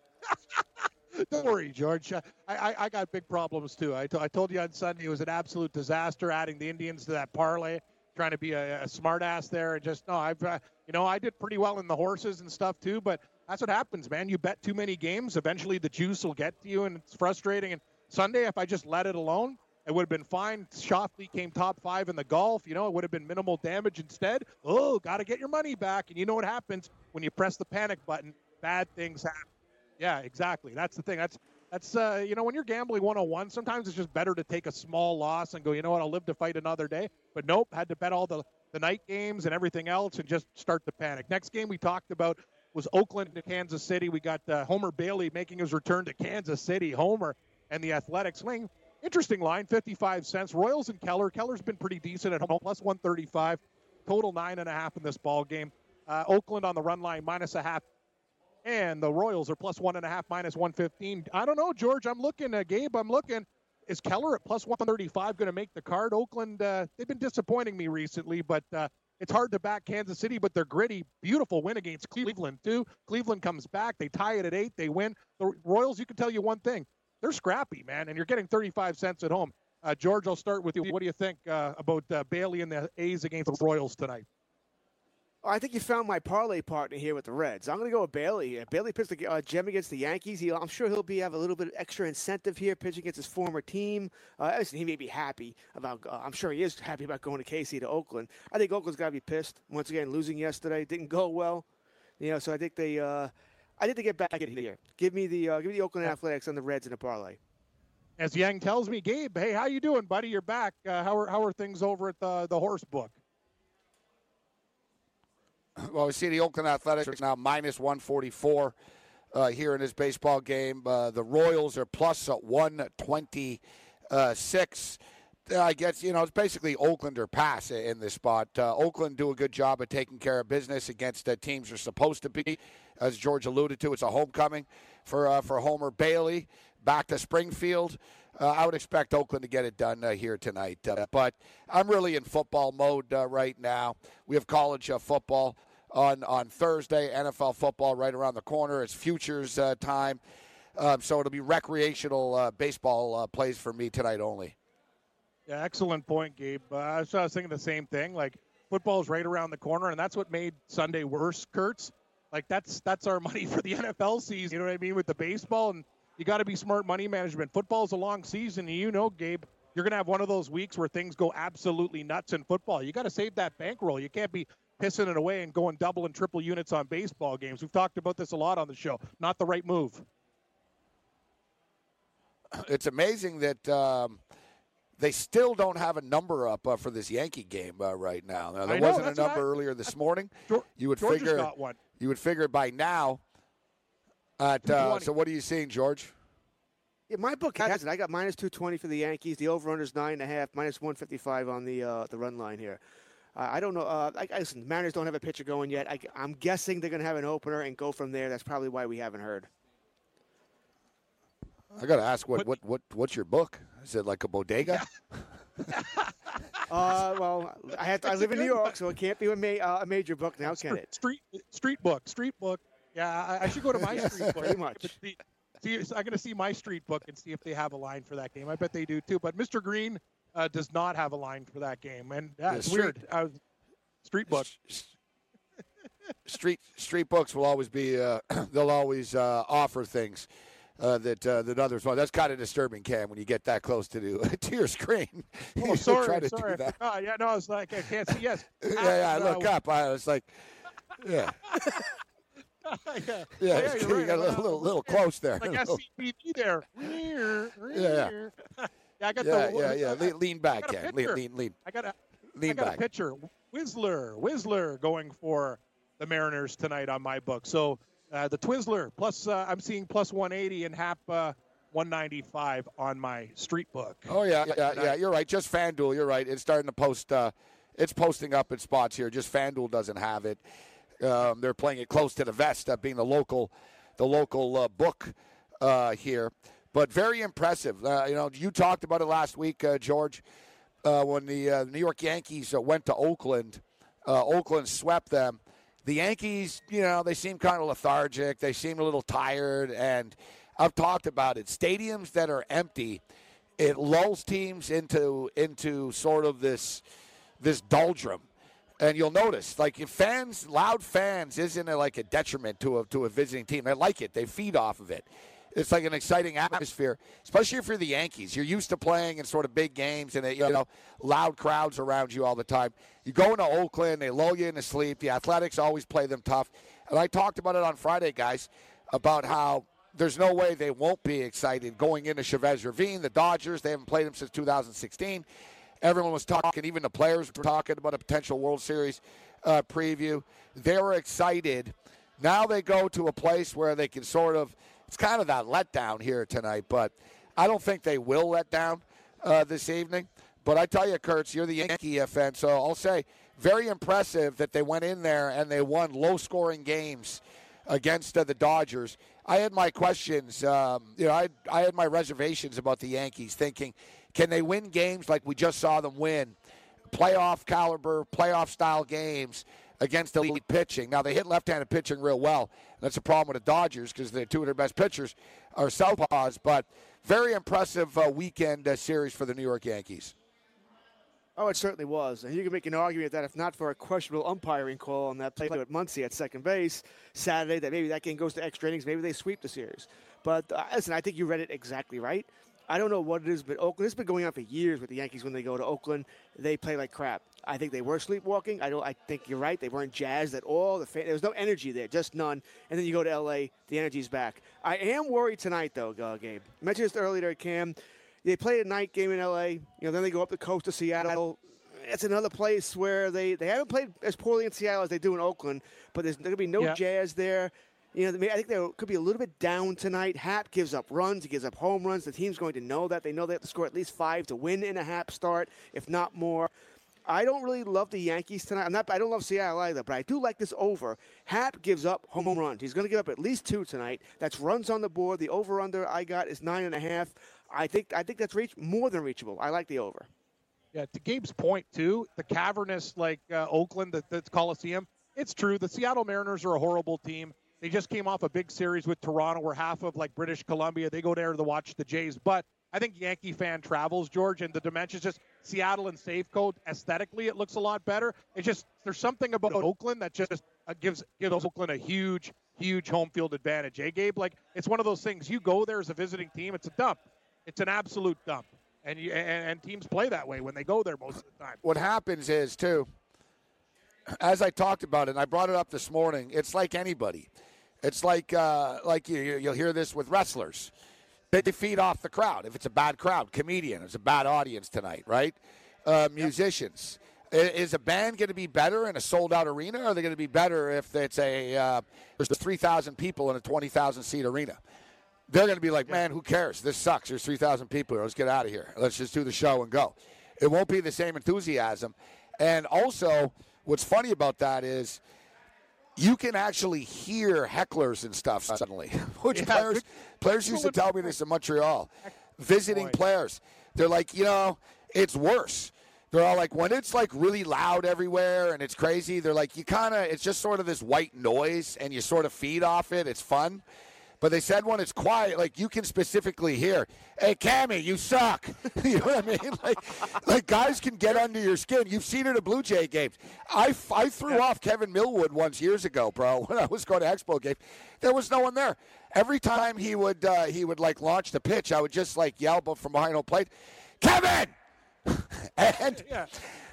<laughs> Don't worry, George. I, I, I got big problems too. I, I told you on Sunday it was an absolute disaster adding the Indians to that parlay, trying to be a, a smart ass there. And just, no, I've, uh, you know, I did pretty well in the horses and stuff too, but that's what happens, man. You bet too many games. Eventually the juice will get to you and it's frustrating. And Sunday, if I just let it alone, it would have been fine. Schauffele came top five in the golf. You know, it would have been minimal damage instead. Oh, got to get your money back. And you know what happens when you press the panic button? Bad things happen. Yeah, exactly. That's the thing. That's that's uh, you know when you're gambling 101, sometimes it's just better to take a small loss and go, you know what, I'll live to fight another day. But nope, had to bet all the the night games and everything else and just start to panic. Next game we talked about was Oakland to Kansas City. We got uh, Homer Bailey making his return to Kansas City. Homer and the Athletics swing. Interesting line, 55 cents. Royals and Keller. Keller's been pretty decent at home, plus 135. Total nine and a half in this ball game. Uh, Oakland on the run line, minus a half and the Royals are plus one and a half, minus 115. I don't know, George. I'm looking, uh, Gabe, I'm looking. is Keller at plus 135 going to make the card? Oakland, uh, they've been disappointing me recently, but uh, it's hard to back Kansas City, but they're gritty. Beautiful win against Cleveland, too. Cleveland comes back. They tie it at eight. They win. The Royals, you can tell you one thing. They're scrappy, man, and you're getting 35 cents at home. Uh, George, I'll start with you. What do you think uh, about uh, Bailey and the A's against the Royals tonight? Oh, I think you found my parlay partner here with the Reds. I'm going to go with Bailey here. Bailey pitched the uh, gem against the Yankees. He, I'm sure he'll be have a little bit of extra incentive here pitching against his former team. Uh, listen, he may be happy about. Uh, I'm sure he is happy about going to KC to Oakland. I think Oakland's got to be pissed once again. Losing yesterday didn't go well. You know, so I think they. I need to get back in here. Give me the uh, give me the Oakland Athletics and the Reds in a parlay. As Yang tells me, Gabe, hey, how you doing, buddy? You're back. Uh, how are how are things over at the the horse book? <clears throat> Well, we see the Oakland Athletics now minus 144 uh, here in this baseball game. Uh, the Royals are plus 126. I guess, you know, it's basically Oakland or pass in this spot. Uh, Oakland do a good job of taking care of business against the teams they're supposed to be. As George alluded to, it's a homecoming for, uh, for Homer Bailey back to Springfield. Uh, I would expect Oakland to get it done uh, here tonight. Uh, but I'm really in football mode uh, right now. We have college uh, football on, on Thursday, NFL football right around the corner. It's futures time. Um, so it'll be recreational baseball plays for me tonight only. Yeah, excellent point, Gabe. I was thinking the same thing. Like, football's right around the corner, and that's what made Sunday worse, Kurtz. Like, that's that's our <laughs> money for the NFL season. You know what I mean? With the baseball and you got to be smart money management. Football's a long season, and you know, Gabe, you're going to have one of those weeks where things go absolutely nuts in football. You got to save that bankroll. You can't be pissing it away and going double and triple units on baseball games. We've talked about this a lot on the show. Not the right move. <clears throat> It's amazing that um, they still don't have a number up uh, for this Yankee game uh, right now. Now there know, wasn't a number I, earlier this morning. George, you would George figure you would figure by now at, uh, so what are you seeing, George? Yeah, my book has it. I got minus two twenty for the Yankees. The over under is nine and a half. Minus one fifty five on the uh, the run line here. Uh, I don't know. Uh, I, I, listen, Mariners don't have a pitcher going yet. I, am guessing they're going to have an opener and go from there. That's probably why we haven't heard. I got to ask what, what what what's your book? Is it like a bodega? <laughs> <laughs> uh, well, I have to, I live in New York, so it can't be a, ma- uh, a major book now, can it? Street street book, street book. Yeah, I, I should go to my <laughs> street book. Pretty much. See, see, I'm going to see my street book and see if they have a line for that game. I bet they do too. But Mr. Green uh, does not have a line for that game, and yeah, it's street, weird. street book. street street books will always be. Uh, <clears throat> they'll always uh, offer things. Uh, that uh, that others want. That's kind of disturbing, Cam, when you get that close to the, <laughs> to your screen. <laughs> Oh, sorry, sorry. Oh, yeah, no, it's like I can't see. Yes. <laughs> yeah, yeah. I look up. I was like, yeah. yeah, yeah, yeah you right. got a little, little, little close there. Like SCTV there. yeah, yeah. yeah, I got yeah, the, yeah, yeah. Lean, lean back, Ken. Lean, lean, lean. I got a, lean I got back. a pitcher. Whistler, Whistler going for the Mariners tonight on my book. So uh, the Twizzler plus, uh, I'm seeing plus 180 and Happ uh, 195 on my street book. Oh yeah, yeah, yeah. You're right. Just FanDuel. You're right. It's starting to post. Uh, it's posting up in spots here. Just FanDuel doesn't have it. Um, they're playing it close to the vest, uh, being the local, the local uh, book uh, here. But very impressive. Uh, you know, you talked about it last week, uh, George, uh, when the New York Yankees went to Oakland. Oakland swept them. The Yankees, you know, they seem kind of lethargic. They seem a little tired, and I've talked about it. Stadiums that are empty, it lulls teams into into sort of this this doldrum and you'll notice, like if fans, loud fans, isn't like a detriment to a to a visiting team. They like it. They feed off of it. It's like an exciting atmosphere, especially if you're the Yankees. You're used to playing in sort of big games and you know loud crowds around you all the time. You go into Oakland, they lull you into sleep. The Athletics always play them tough, and I talked about it on Friday, guys, about how there's no way they won't be excited going into Chavez Ravine. The Dodgers, they haven't played them since 2016. Everyone was talking, even the players were talking about a potential World Series uh, preview. They were excited. Now they go to a place where they can sort of, it's kind of that letdown here tonight, but I don't think they will let down uh, this evening. But I tell you, Kurtz, you're the Yankee fan, so I'll say very impressive that they went in there and they won low scoring games against uh, the Dodgers. I had my questions. Um, you know, I I had my reservations about the Yankees, thinking, can they win games like we just saw them win, playoff caliber, playoff style games against elite pitching? Now they hit left-handed pitching real well. That's a problem with the Dodgers because their two of their best pitchers are southpaws. But very impressive uh, weekend uh, series for the New York Yankees. Oh, it certainly was. And you can make an argument that if not for a questionable umpiring call on that play with Muncy at second base Saturday, that maybe that game goes to extra innings. Maybe they sweep the series. But uh, listen, I think you read it exactly right. I don't know what it is, but Oakland. This has been going on for years with the Yankees. When they go to Oakland, they play like crap. I think they were sleepwalking. I don't. I think you're right. They weren't jazzed at all. The fan, there was no energy there, just none. And then you go to L.A. The energy's back. I am worried tonight, though, uh, Gabe. I mentioned this earlier, Cam. They play a night game in L.A. You know, then they go up the coast to Seattle. It's another place where they, they haven't played as poorly in Seattle as they do in Oakland, but there's going to be no Yeah. jazz there. You know, I think they could be a little bit down tonight. Happ gives up runs. He gives up home runs. The team's going to know that. They know they have to score at least five to win in a Happ start, if not more. I don't really love the Yankees tonight. I'm not. I don't love Seattle either, but I do like this over. Happ gives up home runs. He's going to give up at least two tonight. That's runs on the board. The over under I got is nine and a half. I think. I think that's reach more than reachable. I like the over. Yeah, to Gabe's point too, the cavernous like uh, Oakland, that that's Coliseum. It's true. The Seattle Mariners are a horrible team. They just came off a big series with Toronto, where half of like British Columbia they go there to watch the Jays. But I think Yankee fan travels, George, and the dimensions just Seattle and Safeco aesthetically it looks a lot better. It's just there's something about Oakland that just uh, gives gives Oakland a huge huge home field advantage. Eh, Gabe? Like it's one of those things. You go there as a visiting team, it's a dump. It's an absolute dump. And, you, and, and teams play that way when they go there most of the time. what happens is too as i talked about it and i brought it up this morning it's like anybody it's like uh, like you, you- you'll hear this with wrestlers they feed off the crowd if it's a bad crowd comedian it's a bad audience tonight right uh, musicians I- Is a band going to be better in a sold out arena, or are they going to be better if it's a uh, there's 3,000 people in a 20,000 seat arena? They're going to be like, man, who cares? This sucks. There's 3,000 people here. Let's get out of here. Let's just do the show and go. It won't be the same enthusiasm. And also, what's funny about that is you can actually hear hecklers and stuff suddenly, <laughs> which Yeah, players good- players used to tell me this in Montreal. Visiting point. players, they're like, you know, it's worse. They're all like, when it's like really loud everywhere and it's crazy, they're like, you kind of, it's just sort of this white noise and you sort of feed off it. It's fun. But they said when it's quiet, like you can specifically hear, "Hey, Cammy, you suck." <laughs> you know what I mean? <laughs> Like, like guys can get under your skin. You've seen it at Blue Jay games. I, I threw off Kevin Millwood once years ago, bro, <laughs> when I was going to Expo games. There was no one there. Every time he would uh, he would like launch the pitch, I would just like yell but from behind home plate, "Kevin!" and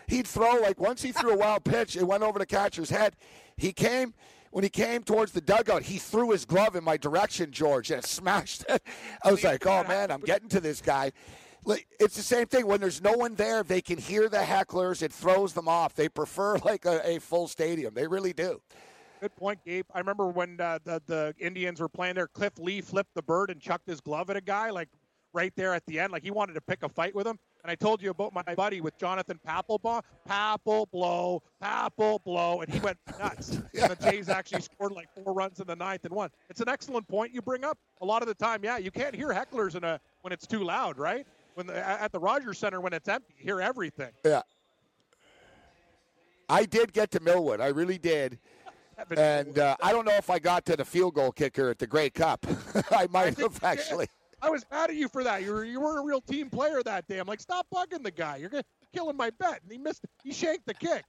he'd throw like once he threw a wild pitch, it went over the catcher's head. He came when he came towards the dugout, he threw his glove in my direction, George, and it smashed it. <laughs> I was like, "Oh man, I'm getting to this guy." It's the same thing. When there's no one there, they can hear the hecklers. It throws them off. They prefer <laughs> like a, a full stadium. They really do. Good point, Gabe. I remember when uh, the the Indians were playing there. Cliff Lee flipped the bird and chucked his glove at a guy, like right there at the end. Like he wanted to pick a fight with him. And I told you about my buddy with Jonathan Papelbon. Papel blow, Papel blow, and he went <laughs> nuts. And the Jays actually scored like four runs in the ninth and won. It's an excellent point you bring up. A lot of the time, yeah, you can't hear hecklers in a when it's too loud, right? When the, at the Rogers Center when it's empty, you hear everything. Yeah. I did get to Millwood. I really did. <laughs> And uh, I don't know if I got to the field goal kicker at the Grey Cup. <laughs> I might have actually. I was mad at you for that. You were you weren't a real team player that day. I'm like, stop bugging the guy. You're gonna killing my bet. And he missed. He shanked the kick.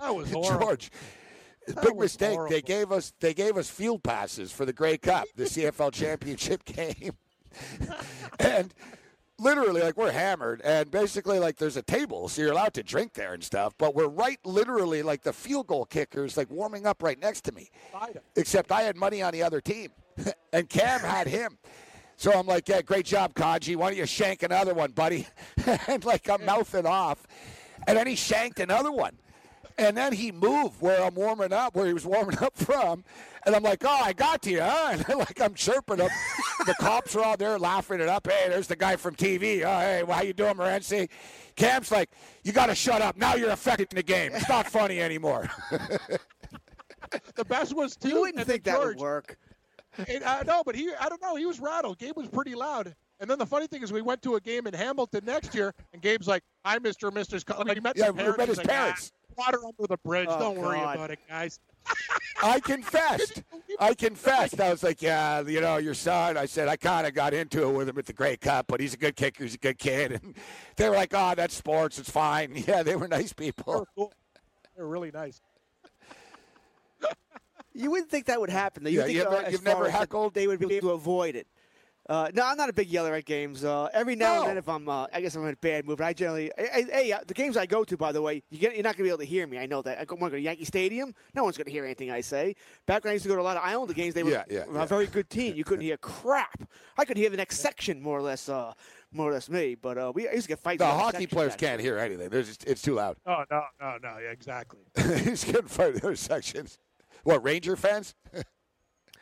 That was <laughs> horrible. George, That big mistake. They gave us they gave us field passes for the Grey Cup, the <laughs> CFL championship game, <laughs> and literally like we're hammered, and basically like there's a table, so you're allowed to drink there and stuff, but we're right literally like the field goal kickers like warming up right next to me, except I had money on the other team, and Cam had him. So I'm like, yeah, great job, Kaji. Why don't you shank another one, buddy? <laughs> and like I'm mouthing off. And then he shanked another one. And then he moved where I'm warming up, where he was warming <laughs> up from. And I'm like, oh, I got to you, huh? <laughs> And like I'm chirping him. the cops are all there laughing it up. Hey, there's the guy from TV. Oh, hey, well, how you doing, Morency? Cam's like, you got to shut up. Now you're affecting the game. It's not funny anymore. the best was too. You wouldn't think that George, would work. And, uh, no, but he, I don't know. He was rattled. Gabe was pretty loud. And then the funny thing is, we went to a game in Hamilton next year, and Gabe's like, "Hi, Mr. and Mrs. Like he met Yeah, parents. met his like, "Ah, parents. water under the bridge. Oh, Don't worry about it, guys. I <laughs> confessed. I confessed. I was like, yeah, you know, your son. I said I kind of got into it with him at the Grey Cup, but he's a good kicker. He's a good kid. <laughs> And they were like, oh, that's sports. It's fine. <laughs> Yeah, they were nice They people. were cool. They were really nice. You wouldn't think that would happen. though. You Yeah, think, you ever- uh, as you've far never heckled? They would be able to avoid it. Uh, no, I'm not a big yeller at games. Uh, every now No. and then, if I'm, uh, I guess I'm in a bad mood. But I generally, hey, hey uh, the games I go to, by the way, you get, you're not gonna be able to hear me. I know that. I go, want to go to Yankee Stadium. No one's gonna hear anything I say. Back when I used to go to a lot of Islander games, they were Yeah, yeah, a yeah. very good team. You couldn't <laughs> hear crap. I could hear the next section more or less. Uh, more or less me. But uh, we I used to get fights. The hockey players actually. can't hear anything. There's just, it's too loud. Oh no, no, no. Yeah, exactly. <laughs> he's couldn't fight the other sections. What Ranger fans? <laughs>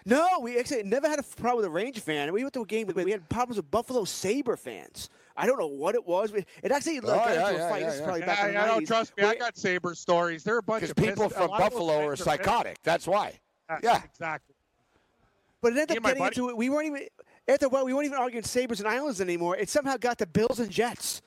No, we actually never had a problem with a Ranger fan. We went to a game, but we had problems with Buffalo Saber fans. I don't know what it was. It actually oh, like, Oh, got yeah, into yeah, a fight. yeah, this yeah. probably Yeah, back in the I don't trust me. I got saber stories. They're a bunch of people pissed- from lot of those Buffalo are fans pissed. psychotic. That's why. Yeah. exactly. But it ended up getting buddy- into it. We weren't even after a while. We weren't even arguing Sabers and Islanders anymore. It somehow got to Bills and Jets.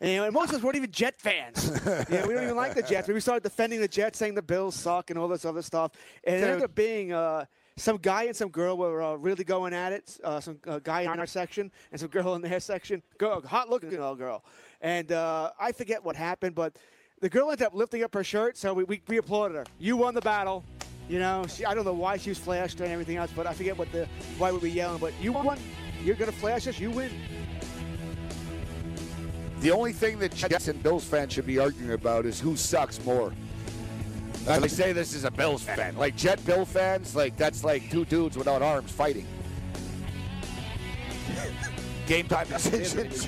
And, you know, and most of us weren't even Jet fans. <laughs> yeah, we don't even like the Jets. But we started defending the Jets, saying the Bills suck and all this other stuff. And it ended up being uh, some guy and some girl were uh, really going at it. Uh, some uh, guy in our section and some girl in their section. Girl, hot looking girl. And uh, I forget what happened, but the girl ended up lifting up her shirt, so we, we, we applauded her. You won the battle. You know, she, I don't know why she was flashed and everything else, but I forget what the why we were yelling. But you won. You're gonna flash us. You win. The only thing that Jets and Bills fans should be arguing about is who sucks more. Uh, they say this is a Bills fan. Like Jet Bill fans, like that's like two dudes without arms fighting. <laughs> Game time decisions.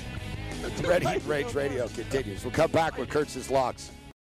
Ready <laughs> Rage Radio continues. We'll come back with Kurtz's locks.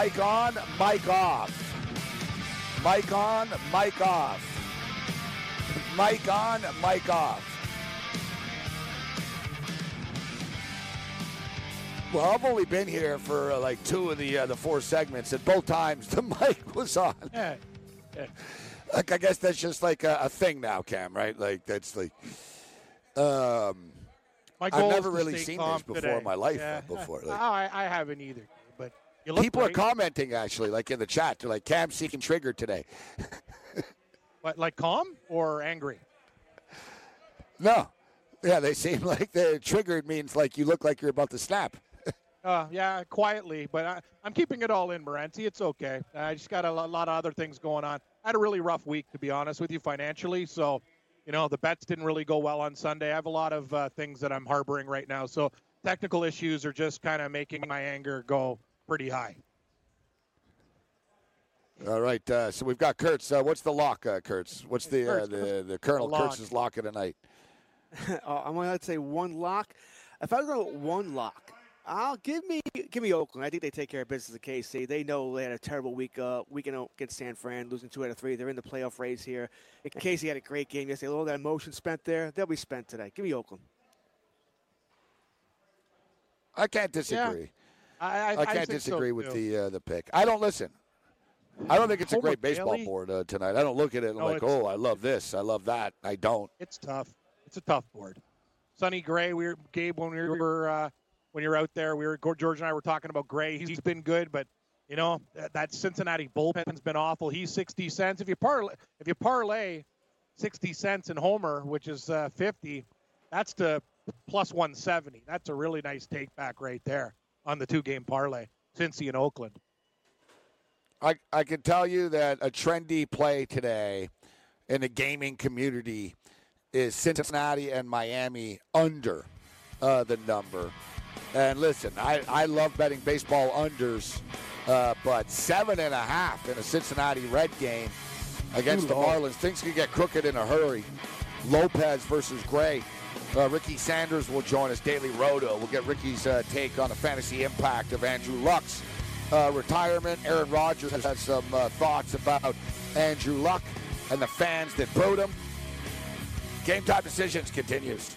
Mic on, mic off. Mic on, mic off. Mic on, mic off. Well, I've only been here for uh, like two of the uh, the four segments, and both times <laughs> the mic was on. Yeah. yeah. Like I guess that's just like a, a thing now, Cam. Right? Like that's like. Um, I've never really seen this before today. in my life, Yeah. uh, before, <laughs> Oh, like- I, I haven't either. But you look people are commenting actually, like in the chat. They're like, "Cam seeking triggered today." <laughs> What, like calm or angry? No. Yeah, they seem <laughs> like they're triggered means like you look like you're about to snap. <laughs> Uh, yeah, quietly, but I, I'm keeping it all in, Morency. It's okay. I just got a lot of other things going on. I had a really rough week, to be honest with you, financially. So, you know, the bets didn't really go well on Sunday. I have a lot of uh, things that I'm harboring right now. So, technical issues are just kind of making my anger go pretty high. All right, uh, so we've got Kurtz. Uh, what's the lock, uh, Kurtz? What's the uh, the <laughs> the Colonel the lock. Kurtz's lock of the night? <laughs> uh, I'm going to say one lock. If I was going to one lock, I'll give me give me Oakland. I think they take care of business at KC. They know they had a terrible week uh, weekend against San Fran, losing two out of three. They're in the playoff race here. And <laughs> KC had a great game yesterday. All that emotion spent there, they'll be spent today. Give me Oakland. I can't disagree. I, I, I I can't think so, disagree with too. the uh, the pick. I don't listen. I don't think it's a great baseball Bailey? board uh, tonight. I don't look at it and No, like, oh, I love this, I love that. I don't. It's tough. It's a tough board. Sonny Gray, we were Gabe when we were uh, when you're out there. We were George and I were talking about Gray. He's been good, but you know that, that Cincinnati bullpen's been awful. He's sixty cents. If you parlay, if you parlay sixty cents in Homer, which is uh, fifty, that's to plus one seventy. That's a really nice take back right there on the two game parlay. Cincy and Oakland. I I can tell you that a trendy play today in the gaming community is Cincinnati and Miami under uh, the number. And listen, I, I love betting baseball unders, uh, but seven and a half in a Cincinnati Red game against the Marlins, things can get crooked in a hurry. Lopez versus Gray. Uh, Ricky Sanders will join us. Daily Roto. We'll get Ricky's uh, take on the fantasy impact of Andrew Luck's uh, retirement. Aaron Rodgers has some uh, thoughts about Andrew Luck and the fans that booed him. Game time decisions continues.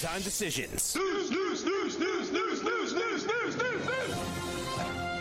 Time Decisions. News, news, news, news, news, news, news, news, news, news.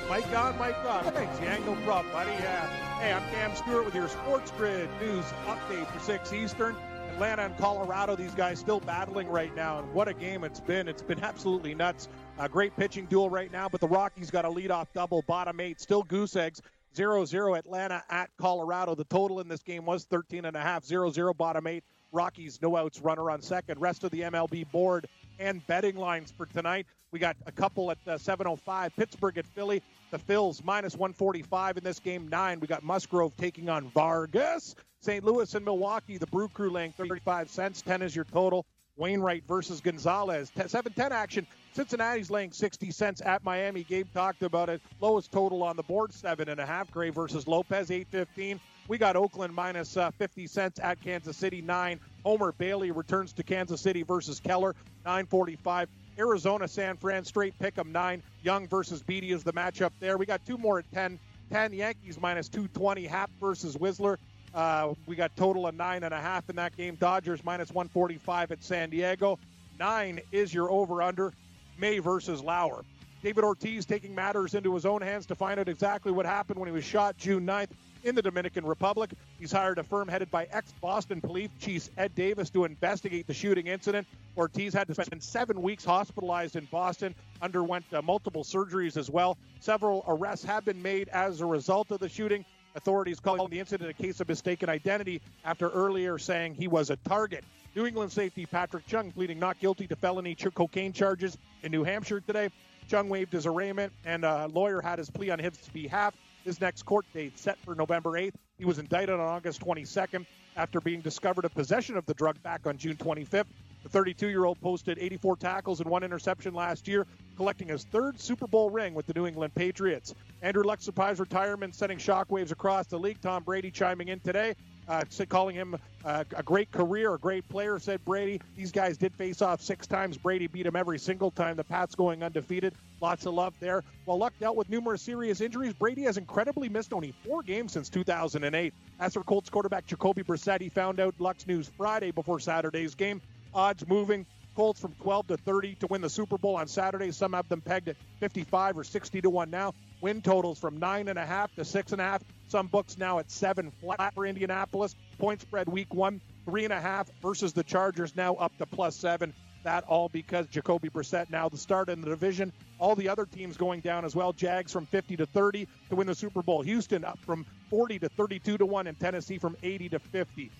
Mike on, Mike on. Thanks, Yang. No problem, buddy. Uh, hey, I'm Cam Stewart with your Sports Grid news update for 6 Eastern. Atlanta and Colorado, these guys still battling right now, and what a game it's been. It's been absolutely nuts. A great pitching duel right now, but the Rockies got a leadoff double, bottom eight, still goose eggs. 0-0 Atlanta at Colorado. The total in this game was 13 and a half. 0-0 bottom eight. Rockies no outs, runner on second. Rest of the MLB board and betting lines for tonight. We got a couple at uh, 7:05. Pittsburgh at Philly. The Phils minus 145 in this game. Nine. We got Musgrove taking on Vargas. St. Louis and Milwaukee. The Brew Crew laying 35 cents. 10 is your total. Wainwright versus Gonzalez. 7-10 action. Cincinnati's laying 60 cents at Miami. Gabe talked about it. Lowest total on the board, seven and a half. Gray versus Lopez, 815. We got Oakland minus, uh, 50 cents at Kansas City, nine. Homer Bailey returns to Kansas City versus Keller, 945. Arizona, San Fran, straight pick 'em, nine. Young versus Beede is the matchup there. We got two more at 10. 10 Yankees minus 220. Happ versus Whistler. Uh, we got total of nine and a half in that game. Dodgers minus 145 at San Diego. Nine is your over under. May versus Lauer. David Ortiz taking matters into his own hands to find out exactly what happened when he was shot June 9th in the Dominican Republic. He's hired a firm headed by ex Boston police chief Ed Davis to investigate the shooting incident. Ortiz had to spend seven weeks hospitalized in Boston, underwent uh, multiple surgeries as well. Several arrests have been made as a result of the shooting. Authorities calling the incident a case of mistaken identity after earlier saying he was a target. New England safety Patrick Chung pleading not guilty to felony cocaine charges in New Hampshire today. Chung waived his arraignment, and a lawyer had his plea on his behalf. His next court date set for November 8th. He was indicted on August 22nd after being discovered of possession of the drug back on June 25th. The 32 year old posted 84 tackles and one interception last year, collecting his third Super Bowl ring with the New England Patriots. Andrew Luck's surprise retirement sending shockwaves across the league. Tom Brady chiming in today, uh, calling him uh, a great career, a great player, said Brady. These guys did face off six times. Brady beat him every single time. The Pats going undefeated. Lots of love there. While Luck dealt with numerous serious injuries, Brady has incredibly missed only four games since 2008. As for Colts quarterback Jacoby Brissett, he found out Luck's news Friday before Saturday's game. Odds moving. Colts from 12 to 30 to win the Super Bowl on Saturday. Some have them pegged at 55 or 60 to 1 now. Win totals from 9.5 to 6.5. Some books now at 7 flat for Indianapolis. Point spread week one, 3.5 versus the Chargers now up to plus 7. That all because Jacoby Brissett now the start in the division. All the other teams going down as well. Jags from 50 to 30 to win the Super Bowl. Houston up from 40 to 32 to 1, and Tennessee from 80 to 50.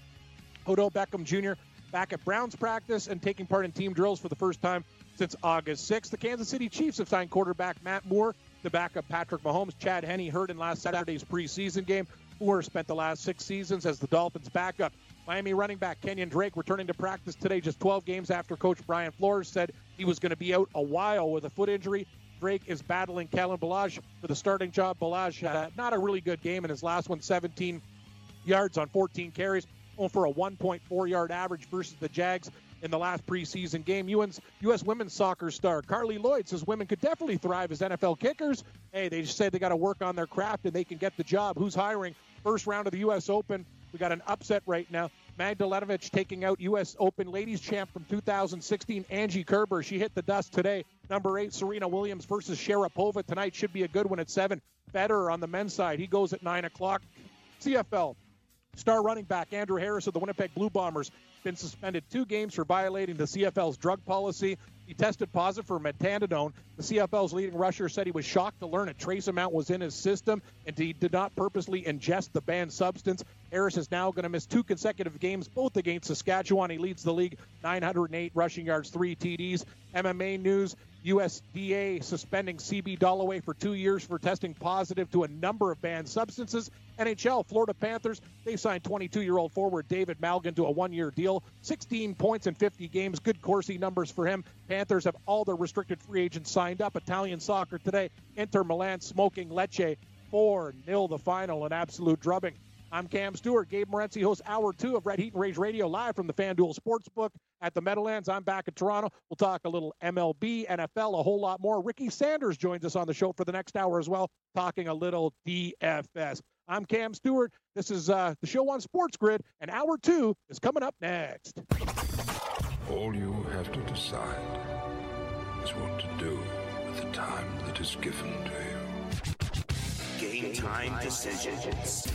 Odell Beckham Jr. back at Browns practice and taking part in team drills for the first time since August 6th. The Kansas City Chiefs have signed quarterback Matt Moore to back up Patrick Mahomes. Chad Henne hurt in last Saturday's preseason game. Moore spent the last six seasons as the Dolphins' backup. Miami running back Kenyan Drake returning to practice today, just 12 games after Coach Brian Flores said he was going to be out a while with a foot injury. Drake is battling Kalen Ballage for the starting job. Ballage had not a really good game in his last one, 17 yards on 14 carries, only for a 1.4 yard average versus the Jags in the last preseason game. UN's, U.S. women's soccer star Carli Lloyd says women could definitely thrive as NFL kickers. Hey, they just say they got to work on their craft and they can get the job. Who's hiring? First round of the U.S. Open. We got an upset right now. Mladenovic taking out U.S. Open ladies champ from 2016, Angie Kerber. She hit the dust today. Number eight, Serena Williams versus Sharapova tonight should be a good one at seven. Federer on the men's side. He goes at nine o'clock. CFL Star running back Andrew Harris of the Winnipeg Blue Bombers been suspended two games for violating the CFL's drug policy. He tested positive for metadone. The CFL's leading rusher said he was shocked to learn a trace amount was in his system and he did not purposely ingest the banned substance. Harris is now going to miss two consecutive games, both against Saskatchewan. He leads the league 908 rushing yards, three TDs. MMA news USADA suspending CB Dollaway for two years for testing positive to a number of banned substances. NHL, Florida Panthers, they signed 22 year old forward David Malgin to a one year deal. 16 points in 50 games. Good Corsi numbers for him. Panthers have all their restricted free agents signed up. Italian soccer today. Inter Milan smoking Lecce 4 0 the final, an absolute drubbing. I'm Cam Stewart. Gabe Morency hosts Hour 2 of Red Heat and Rage Radio live from the FanDuel Sportsbook at the Meadowlands. I'm back in Toronto. We'll talk a little MLB, NFL, a whole lot more. Ricky Sanders joins us on the show for the next hour as well, talking a little DFS. I'm Cam Stewart. This is uh, the show on Sports Grid, and Hour 2 is coming up next. All you have to decide is what to do with the time that is given to you. Game time decisions.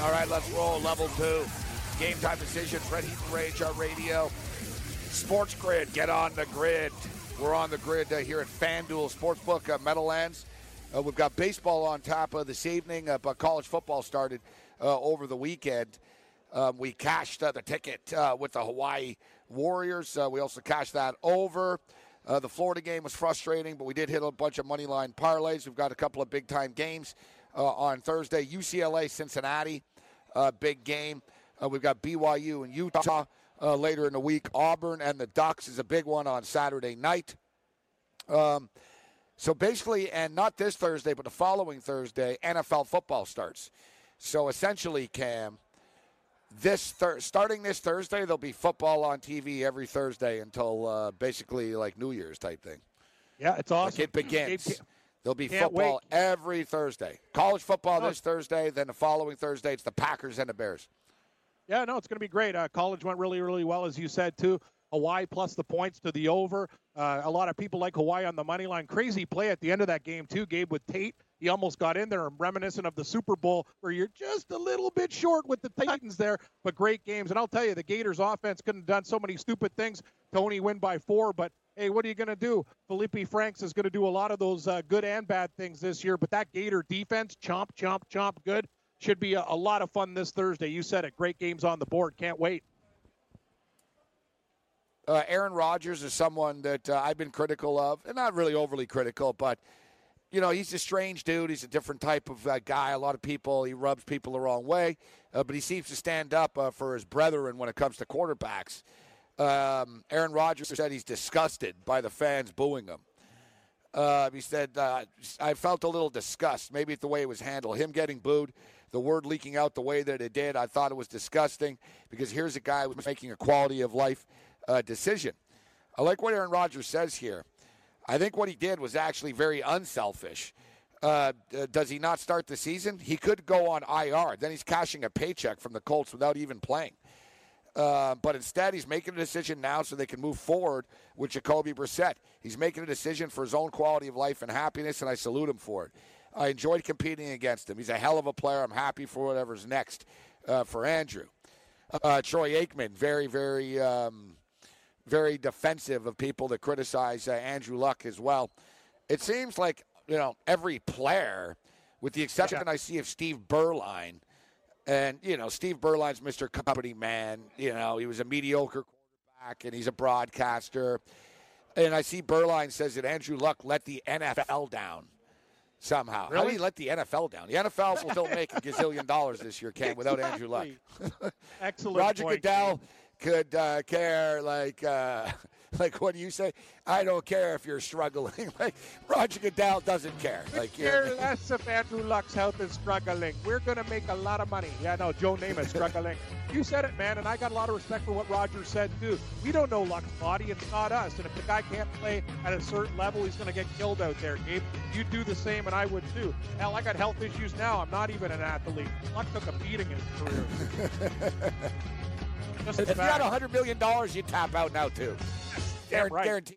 All right, let's roll. Level two. Game time decisions. Red Heat Rage, our radio. Sports Grid. Get on the grid. We're on the grid uh, here at FanDuel Sportsbook, uh, Meadowlands. Uh, we've got baseball on top of this evening, uh, but college football started uh, over the weekend. Um, we cashed uh, the ticket with the Hawaii Warriors. We also cashed that over. The Florida game was frustrating, but we did hit a bunch of money line parlays. We've got a couple of big time games on Thursday. UCLA, Cincinnati, big game. Uh, we've got BYU and Utah uh, later in the week. Auburn and the Ducks is a big one on Saturday night. Um, so basically, and not this Thursday, but the following Thursday, NFL football starts. So essentially, Cam, this thir- starting this Thursday, there'll be football on TV every Thursday until uh, basically like New Year's type thing. Yeah, it's awesome. Like it begins. There'll be Can't football wait. every Thursday. College football Oh. this Thursday, then the following Thursday it's the Packers and the Bears. Yeah, no, it's going to be great. Uh, college went really, really well, as you said, too. Hawaii plus the points to the over. Uh, a lot of people like Hawaii on the money line. Crazy play at the end of that game, too, Gabe, with Tate. He almost got in there, reminiscent of the Super Bowl, where you're just a little bit short with the Titans there, but great games. And I'll tell you, the Gators offense couldn't have done so many stupid things to only win by four, but hey, what are you going to do? Felipe Franks is going to do a lot of those uh, good and bad things this year, but that Gator defense, chomp, chomp, chomp, good. Should be a, a lot of fun this Thursday. You said it. Great games on the board. Can't wait. Uh, Aaron Rodgers is someone that uh, I've been critical of, and not really overly critical, but you know he's a strange dude. He's a different type of uh, guy. A lot of people he rubs people the wrong way, uh, but he seems to stand up uh, for his brethren when it comes to quarterbacks. Um, Aaron Rodgers said he's disgusted by the fans booing him. Uh, he said, I felt a little disgust, maybe the way it was handled. Him getting booed, the word leaking out the way that it did, I thought it was disgusting because here's a guy who's making a quality of life uh, decision. I like what Aaron Rodgers says here. I think what he did was actually very unselfish. Uh, does he not start the season? He could go on IR. Then he's cashing a paycheck from the Colts without even playing. Uh, but instead, he's making a decision now so they can move forward with Jacoby Brissett. He's making a decision for his own quality of life and happiness, and I salute him for it. I enjoyed competing against him. He's a hell of a player. I'm happy for whatever's next uh, for Andrew. Uh, Troy Aikman, very, very, um, very defensive of people that criticize uh, Andrew Luck as well. It seems like you know every player, with the exception I see of Steve Beuerlein, and, you know, Steve Beuerlein's Mr. Company Man. You know, he was a mediocre quarterback and he's a broadcaster. And I see Beuerlein says that Andrew Luck let the NFL down somehow. How Really? did he let the NFL down? The NFL will still make a <laughs> gazillion dollars this year, Cam, without Andrew Luck. Excellent. <laughs> Roger point, Goodell could uh, care like uh, <laughs> like what do you say? I don't care if you're struggling. <laughs> like Roger Goodell doesn't care. Like you're- Care less if Andrew Luck's health is struggling. We're going to make a lot of money. Yeah, no, Joe Namath struggling. <laughs> you said it, man, and I got a lot of respect for what Roger said, too. We don't know Luck's body. It's not us. And if the guy can't play at a certain level, he's going to get killed out there, Gabe. You'd do the same, and I would, too. Hell, I got health issues now. I'm not even an athlete. Luck took a beating in his career. Just If you about. had $100 million, you'd tap out now, too. Damn Guar- right.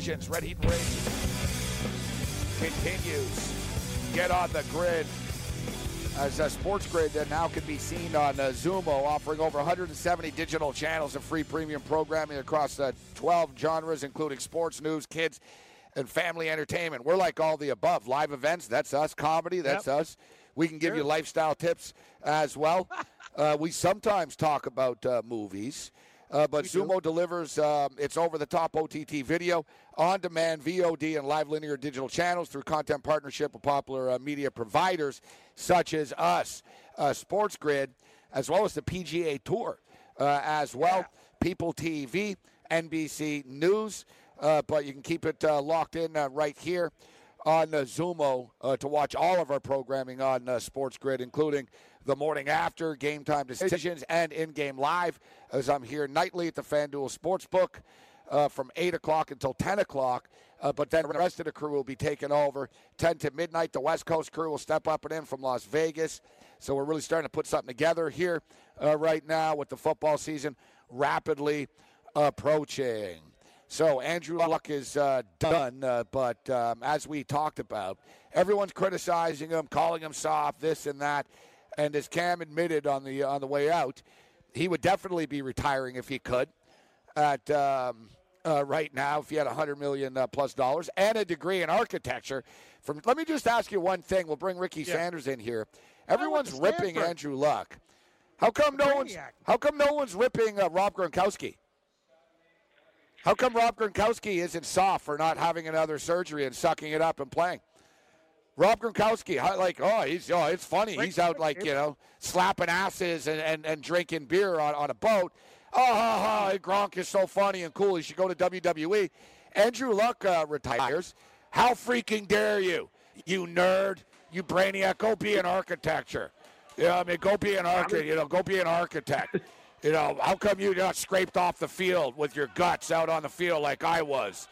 Decisions. Red Heat Race continues. Get on the grid. As a sports grid that now can be seen on uh, Xumo, offering over 170 digital channels of free premium programming across uh, 12 genres, including sports, news, kids, and family entertainment. We're like all the above. Live events, that's us. Comedy, that's us. We can give you lifestyle tips as well. <laughs> uh, we sometimes talk about uh, movies. Uh, but Xumo delivers um, its over the top OTT video, on demand VOD, and live linear digital channels through content partnership with popular uh, media providers such as us, uh, Sports Grid, as well as the PGA Tour uh, as well, People TV, NBC News. Uh, but you can keep it uh, locked in uh, right here on uh, Xumo uh, to watch all of our programming on uh, Sports Grid, including the morning after, game time decisions, and in game live, as I'm here nightly at the FanDuel Sportsbook uh, from 8 o'clock until 10 o'clock. Uh, but then the rest of the crew will be taking over 10 to midnight. The West Coast crew will step up and in from Las Vegas. So we're really starting to put something together here uh, right now with the football season rapidly approaching. So Andrew Luck is uh, done, uh, but um, as we talked about, everyone's criticizing him, calling him soft, this and that. And as Cam admitted on the on the way out, he would definitely be retiring if he could. At um, uh, right now, if he had a hundred million uh, plus dollars and a degree in architecture. From let me just ask you one thing. We'll bring Ricky Sanders in here. Everyone's ripping. Andrew Luck. How come no one's How come no one's ripping uh, Rob Gronkowski? How come Rob Gronkowski isn't soft for not having another surgery and sucking it up and playing? Rob Gronkowski, like, oh, he's oh, it's funny. He's out like you know slapping asses and, and, and drinking beer on, on a boat. Oh, ha, ha, Gronk is so funny and cool. He should go to WWE. Andrew Luck uh, retires. How freaking dare you, you nerd, you brainiac? Go be an architecture. Yeah, I mean, go be an architect. You know, go be an architect. <laughs> You know, how come you got scraped off the field with your guts out on the field like I was?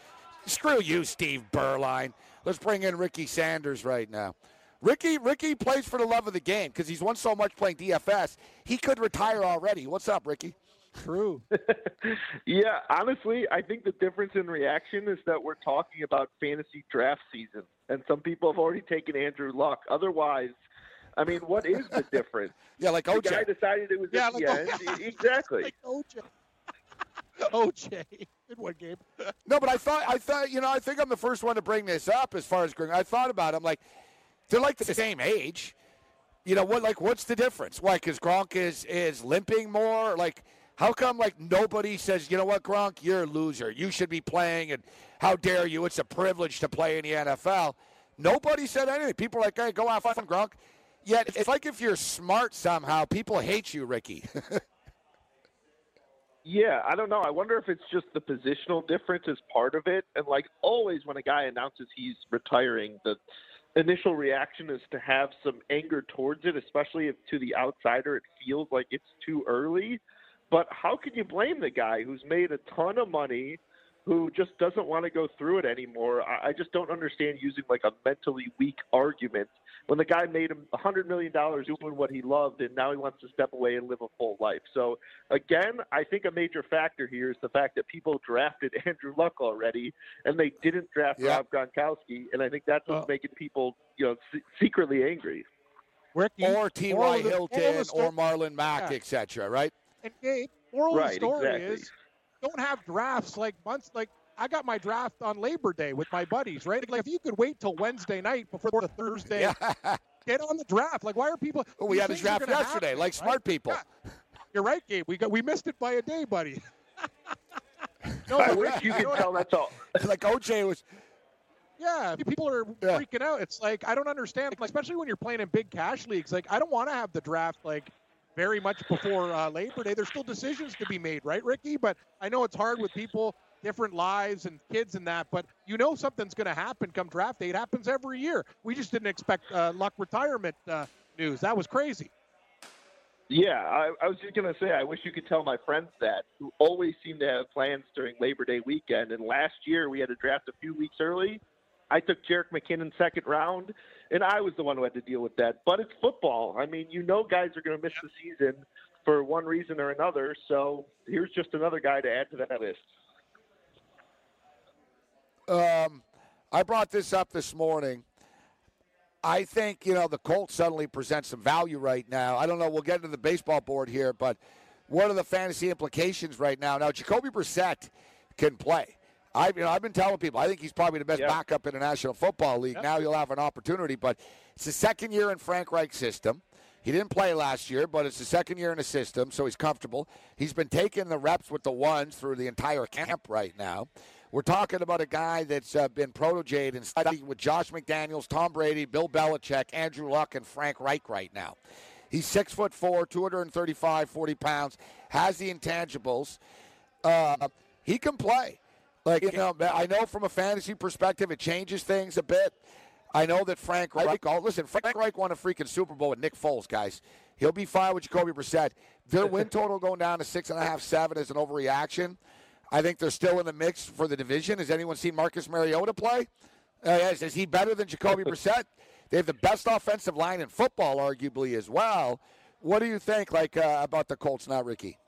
Screw you, Steve Beuerlein. Let's bring in Ricky Sanders right now. Ricky, Ricky plays for the love of the game because he's won so much playing DFS. He could retire already. What's up, Ricky? True. <laughs> Yeah, honestly, I think the difference in reaction is that we're talking about fantasy draft season, and some people have already taken Andrew Luck. Otherwise, I mean, what is the <laughs> difference? Yeah, like The guy OJ. decided it was Yeah, at like- the end. Exactly. <laughs> Like OJ. OJ. <laughs> Good one, game. No, but I thought, I thought, you know, I think I'm the first one to bring this up as far as Green. I thought about. it. I'm like, they're like the same age. You know what? Like, what's the difference? Why? Because Gronk is is limping more. Like, how come like nobody says, you know what, Gronk, you're a loser. You should be playing, and how dare you? It's a privilege to play in the NFL. Nobody said anything. People are like, hey, go have fun, Gronk. Yet it's like if you're smart somehow, people hate you, Ricky. <laughs> Yeah, I don't know. I wonder if it's just the positional difference is part of it. And like always, when a guy announces he's retiring, the initial reaction is to have some anger towards it, especially if to the outsider it feels like it's too early. But how can you blame the guy who's made a ton of money, who just doesn't want to go through it anymore? I, I just don't understand using like a mentally weak argument when the guy made him a hundred million dollars doing what he loved, and now he wants to step away and live a full life. So again, I think a major factor here is the fact that people drafted <laughs> Andrew Luck already, and they didn't draft Yeah. Rob Gronkowski, and I think that's what's Well- making people, you know, se- secretly angry. Ricky. or T.Y. moral of the- moral of the Hilton or Marlon Mack, Yeah. etc. Right? And Gabe, moral of Right, the story exactly. is don't have drafts like months like I got my draft on Labor Day with my buddies, right? Like if you could wait till Wednesday night before the Thursday, Yeah. get on the draft. Like why are people? we had a draft yesterday, happen, like right? smart people. Yeah. You're right, Gabe. We got we missed it by a day, buddy. No, <laughs> I wish you could tell that's all. <laughs> like OJ was. Yeah, people are Yeah. freaking out. It's like I don't understand, like, especially when you're playing in big cash leagues. Like I don't want to have the draft like very much before uh, Labor Day. There's still decisions to be made, right, Ricky? But I know it's hard with people, different lives and kids and that. But you know something's going to happen come draft day. It happens every year. We just didn't expect uh, Luck retirement uh, news. That was crazy. Yeah, I, I was just gonna say, I wish you could tell my friends that, who always seem to have plans during Labor Day weekend. And last year we had to draft a few weeks early. I took Jerick McKinnon second round, and I was the one who had to deal with that. But it's football. I mean, you know, guys are going to miss the season for one reason or another. So here's just another guy to add to that list. Um, I brought this up this morning. I think you know the Colts suddenly present some value right now. I don't know. We'll get into the baseball board here, but what are the fantasy implications right now? Now, Jacoby Brissett can play. I, you know, I've been telling people I think he's probably the best Yep. backup in the National Football League. Yep. Now he'll have an opportunity, but it's the second year in Frank Reich's system. He didn't play last year, but it's the second year in the system, so he's comfortable. He's been taking the reps with the ones through the entire camp right now. We're talking about a guy that's uh, been protéged and studied with Josh McDaniels, Tom Brady, Bill Belichick, Andrew Luck, and Frank Reich right now. He's six foot four, 235, 40 pounds, has the intangibles. Uh, he can play. Like you know, I know from a fantasy perspective, it changes things a bit. I know that Frank Reich. Oh, listen, Frank Reich won a freaking Super Bowl with Nick Foles, guys. He'll be fine with Jacoby Brissett. Their <laughs> win total going down to six and a half, seven is an overreaction. I think they're still in the mix for the division. Has anyone seen Marcus Mariota play? Uh, is, is he better than Jacoby <laughs> Brissett? They have the best offensive line in football, arguably as well. What do you think, like uh, about the Colts now, Ricky?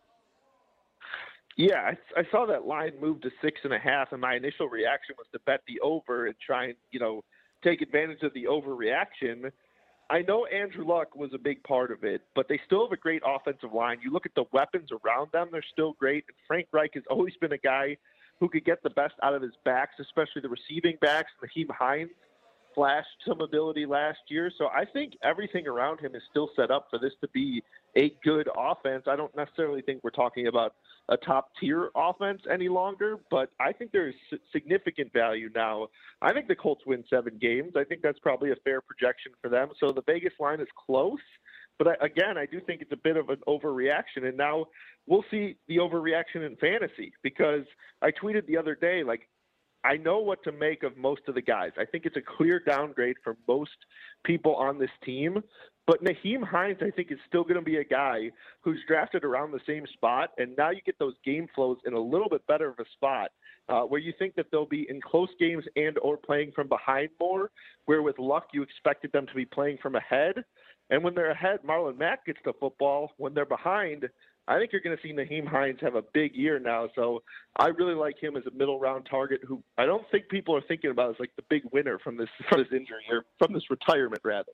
Yeah, I, I saw that line move to six and a half, and my initial reaction was to bet the over and try and you know take advantage of the overreaction. I know Andrew Luck was a big part of it, but they still have a great offensive line. You look at the weapons around them; they're still great. And Frank Reich has always been a guy who could get the best out of his backs, especially the receiving backs. Nyheim Hines flashed some ability last year, so I think everything around him is still set up for this to be a good offense. I don't necessarily think we're talking about a top tier offense any longer, but I think there's significant value now. I think the Colts win seven games. I think that's probably a fair projection for them. So the Vegas line is close, but again, I do think it's a bit of an overreaction. And now we'll see the overreaction in fantasy because I tweeted the other day, like, I know what to make of most of the guys. I think it's a clear downgrade for most people on this team. But Nyheim Hines, I think, is still going to be a guy who's drafted around the same spot, and now you get those game flows in a little bit better of a spot, uh, where you think that they'll be in close games and or playing from behind more. Where with Luck, you expected them to be playing from ahead, and when they're ahead, Marlon Mack gets the football. When they're behind, I think you're going to see Nyheim Hines have a big year now. So I really like him as a middle round target, who I don't think people are thinking about as like the big winner from this from this injury or from this retirement rather.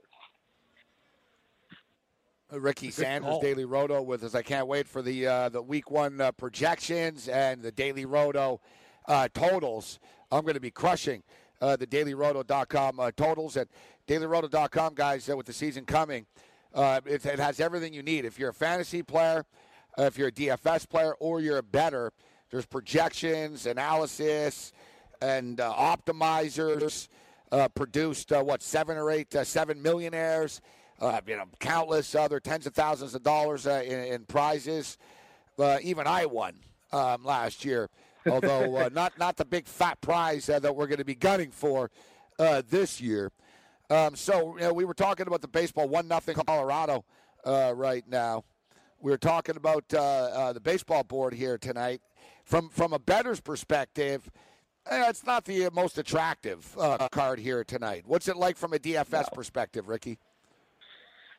Uh, Ricky Sanders, call. Daily Roto, with us. I can't wait for the uh, the Week One uh, projections and the Daily Roto uh, totals. I'm going to be crushing uh, the DailyRoto.com uh, totals at DailyRoto.com, guys. Uh, with the season coming, uh, it, it has everything you need. If you're a fantasy player, uh, if you're a DFS player, or you're a better, there's projections, analysis, and uh, optimizers. Uh, produced uh, what seven or eight, uh, seven millionaires uh, you know, countless other tens of thousands of dollars uh, in, in prizes. Uh, even I won um, last year, although uh, <laughs> not not the big fat prize uh, that we're going to be gunning for uh, this year. Um, so you know, we were talking about the baseball one nothing Colorado uh, right now. We were talking about uh, uh, the baseball board here tonight. From from a bettor's perspective, eh, it's not the most attractive uh, card here tonight. What's it like from a DFS perspective, Ricky?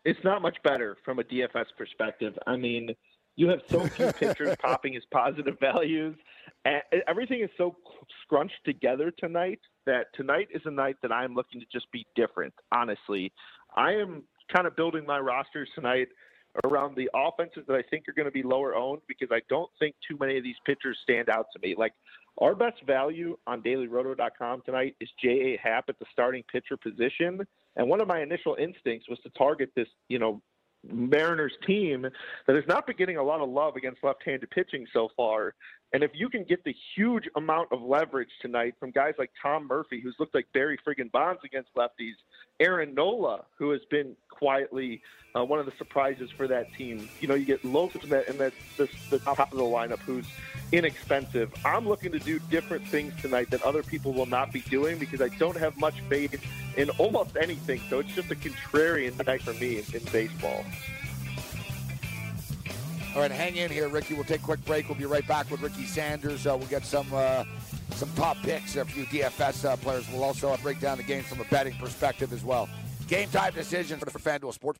it's not much better from a DFS perspective. I mean, you have so few <laughs> pitchers popping as positive values, and everything is so scrunched together tonight that tonight is a night that I'm looking to just be different. Honestly, I am kind of building my rosters tonight around the offenses that I think are going to be lower owned because I don't think too many of these pitchers stand out to me. Like our best value on dailyroto.com tonight is J.A. Happ at the starting pitcher position. And one of my initial instincts was to target this, you know, Mariners team that has not been getting a lot of love against left-handed pitching so far. And if you can get the huge amount of leverage tonight from guys like Tom Murphy, who's looked like Barry friggin' Bonds against lefties, Aaron Nola, who has been quietly uh, one of the surprises for that team. You know, you get Lopez and that, the, the top of the lineup, who's inexpensive. I'm looking to do different things tonight that other people will not be doing because I don't have much faith in almost anything. So it's just a contrarian night for me in, in baseball. All right, hang in here, Ricky. We'll take a quick break. We'll be right back with Ricky Sanders. Uh, we'll get some uh, some top picks, a few DFS uh, players. We'll also break down the game from a betting perspective as well. Game time decisions for FanDuel Sports.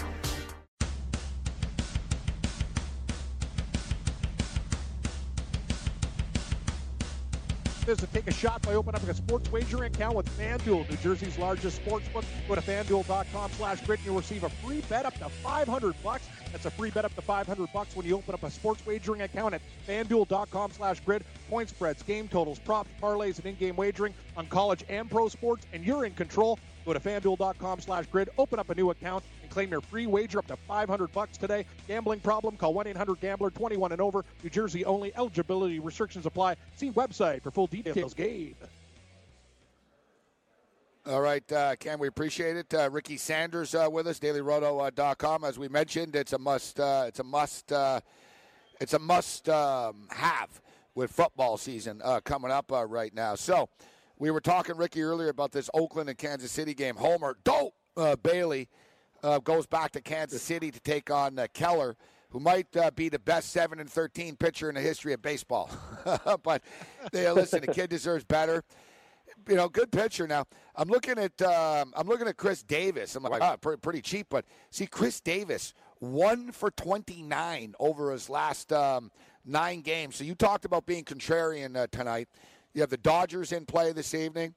Is to take a shot by opening up a sports wagering account with FanDuel, New Jersey's largest sportsbook. Go to fanduel.com slash grid and you'll receive a free bet up to 500 bucks. That's a free bet up to 500 bucks when you open up a sports wagering account at fanduel.com slash grid. Point spreads, game totals, props, parlays, and in-game wagering on college and pro sports, and you're in control. Go to fanduel.com slash grid, open up a new account, claim your free wager up to 500 bucks today. Gambling problem? Call 1-800-GAMBLER 21 and over. New Jersey only. Eligibility restrictions apply. See website for full details. Gabe. All right, uh, Cam, we appreciate it. Uh, Ricky Sanders uh, with us, DailyRoto.com. As we mentioned, it's a must. Uh, it's a must. Uh, it's a must um, have with football season uh, coming up uh, right now. So, we were talking, Ricky, earlier about this Oakland and Kansas City game. Homer Dope uh, Bailey uh, goes back to Kansas City to take on uh, Keller, who might uh, be the best seven and thirteen pitcher in the history of baseball. <laughs> but they, listen, the kid deserves better. You know, good pitcher. Now I'm looking at um, I'm looking at Chris Davis. I'm like, oh, pretty, pretty cheap, but see, Chris Davis one for 29 over his last um, nine games. So you talked about being contrarian uh, tonight. You have the Dodgers in play this evening.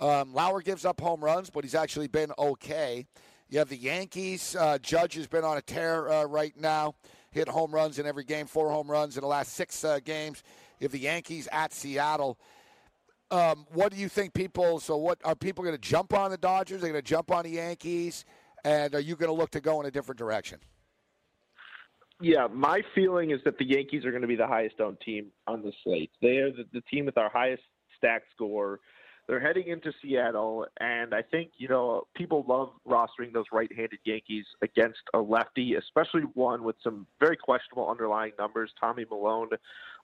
Um, Lauer gives up home runs, but he's actually been okay. You have the Yankees. Uh, Judge has been on a tear uh, right now, hit home runs in every game, four home runs in the last six uh, games. You have the Yankees at Seattle. Um, what do you think people? So, what are people going to jump on the Dodgers? Are they going to jump on the Yankees? And are you going to look to go in a different direction? Yeah, my feeling is that the Yankees are going to be the highest owned team on the slate. They are the, the team with our highest stack score. They're heading into Seattle, and I think you know people love rostering those right-handed Yankees against a lefty, especially one with some very questionable underlying numbers. Tommy Milone,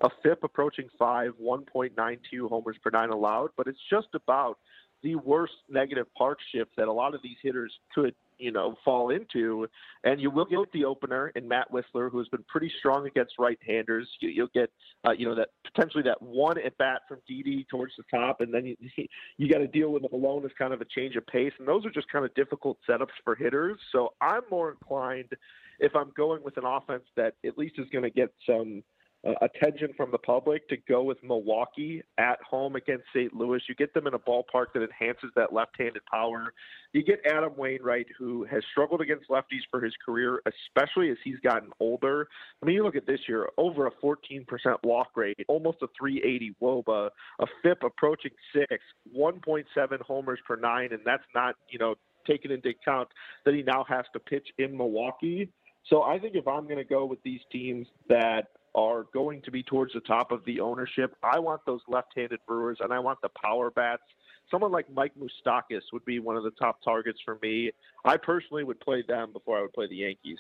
a FIP approaching five, 1.92 homers per nine allowed, but it's just about the worst negative park shift that a lot of these hitters could, you know, fall into. And you will get the opener in Matt Wisler, who has been pretty strong against right-handers. You, will get, uh, you know, that potentially that one at bat from Didi towards the top, and then you <laughs> you got to deal with Milone as kind of a change of pace, and those are just kind of difficult setups for hitters. So I'm more inclined if I'm going with an offense that at least is going to get some uh, attention from the public to go with Milwaukee at home against St. Louis. You get them in a ballpark that enhances that left-handed power. You get Adam Wainwright, who has struggled against lefties for his career, especially as he's gotten older. I mean, you look at this year, over a 14% walk rate, almost a 380 WOBA, a FIP approaching six, 1.7 homers per nine, and that's not, you know, taken into account that he now has to pitch in Milwaukee. So I think if I'm going to go with these teams that are going to be towards the top of the ownership. I want those left-handed Brewers, and I want the power bats. Someone like Mike Moustakas would be one of the top targets for me. I personally would play them before I would play the Yankees.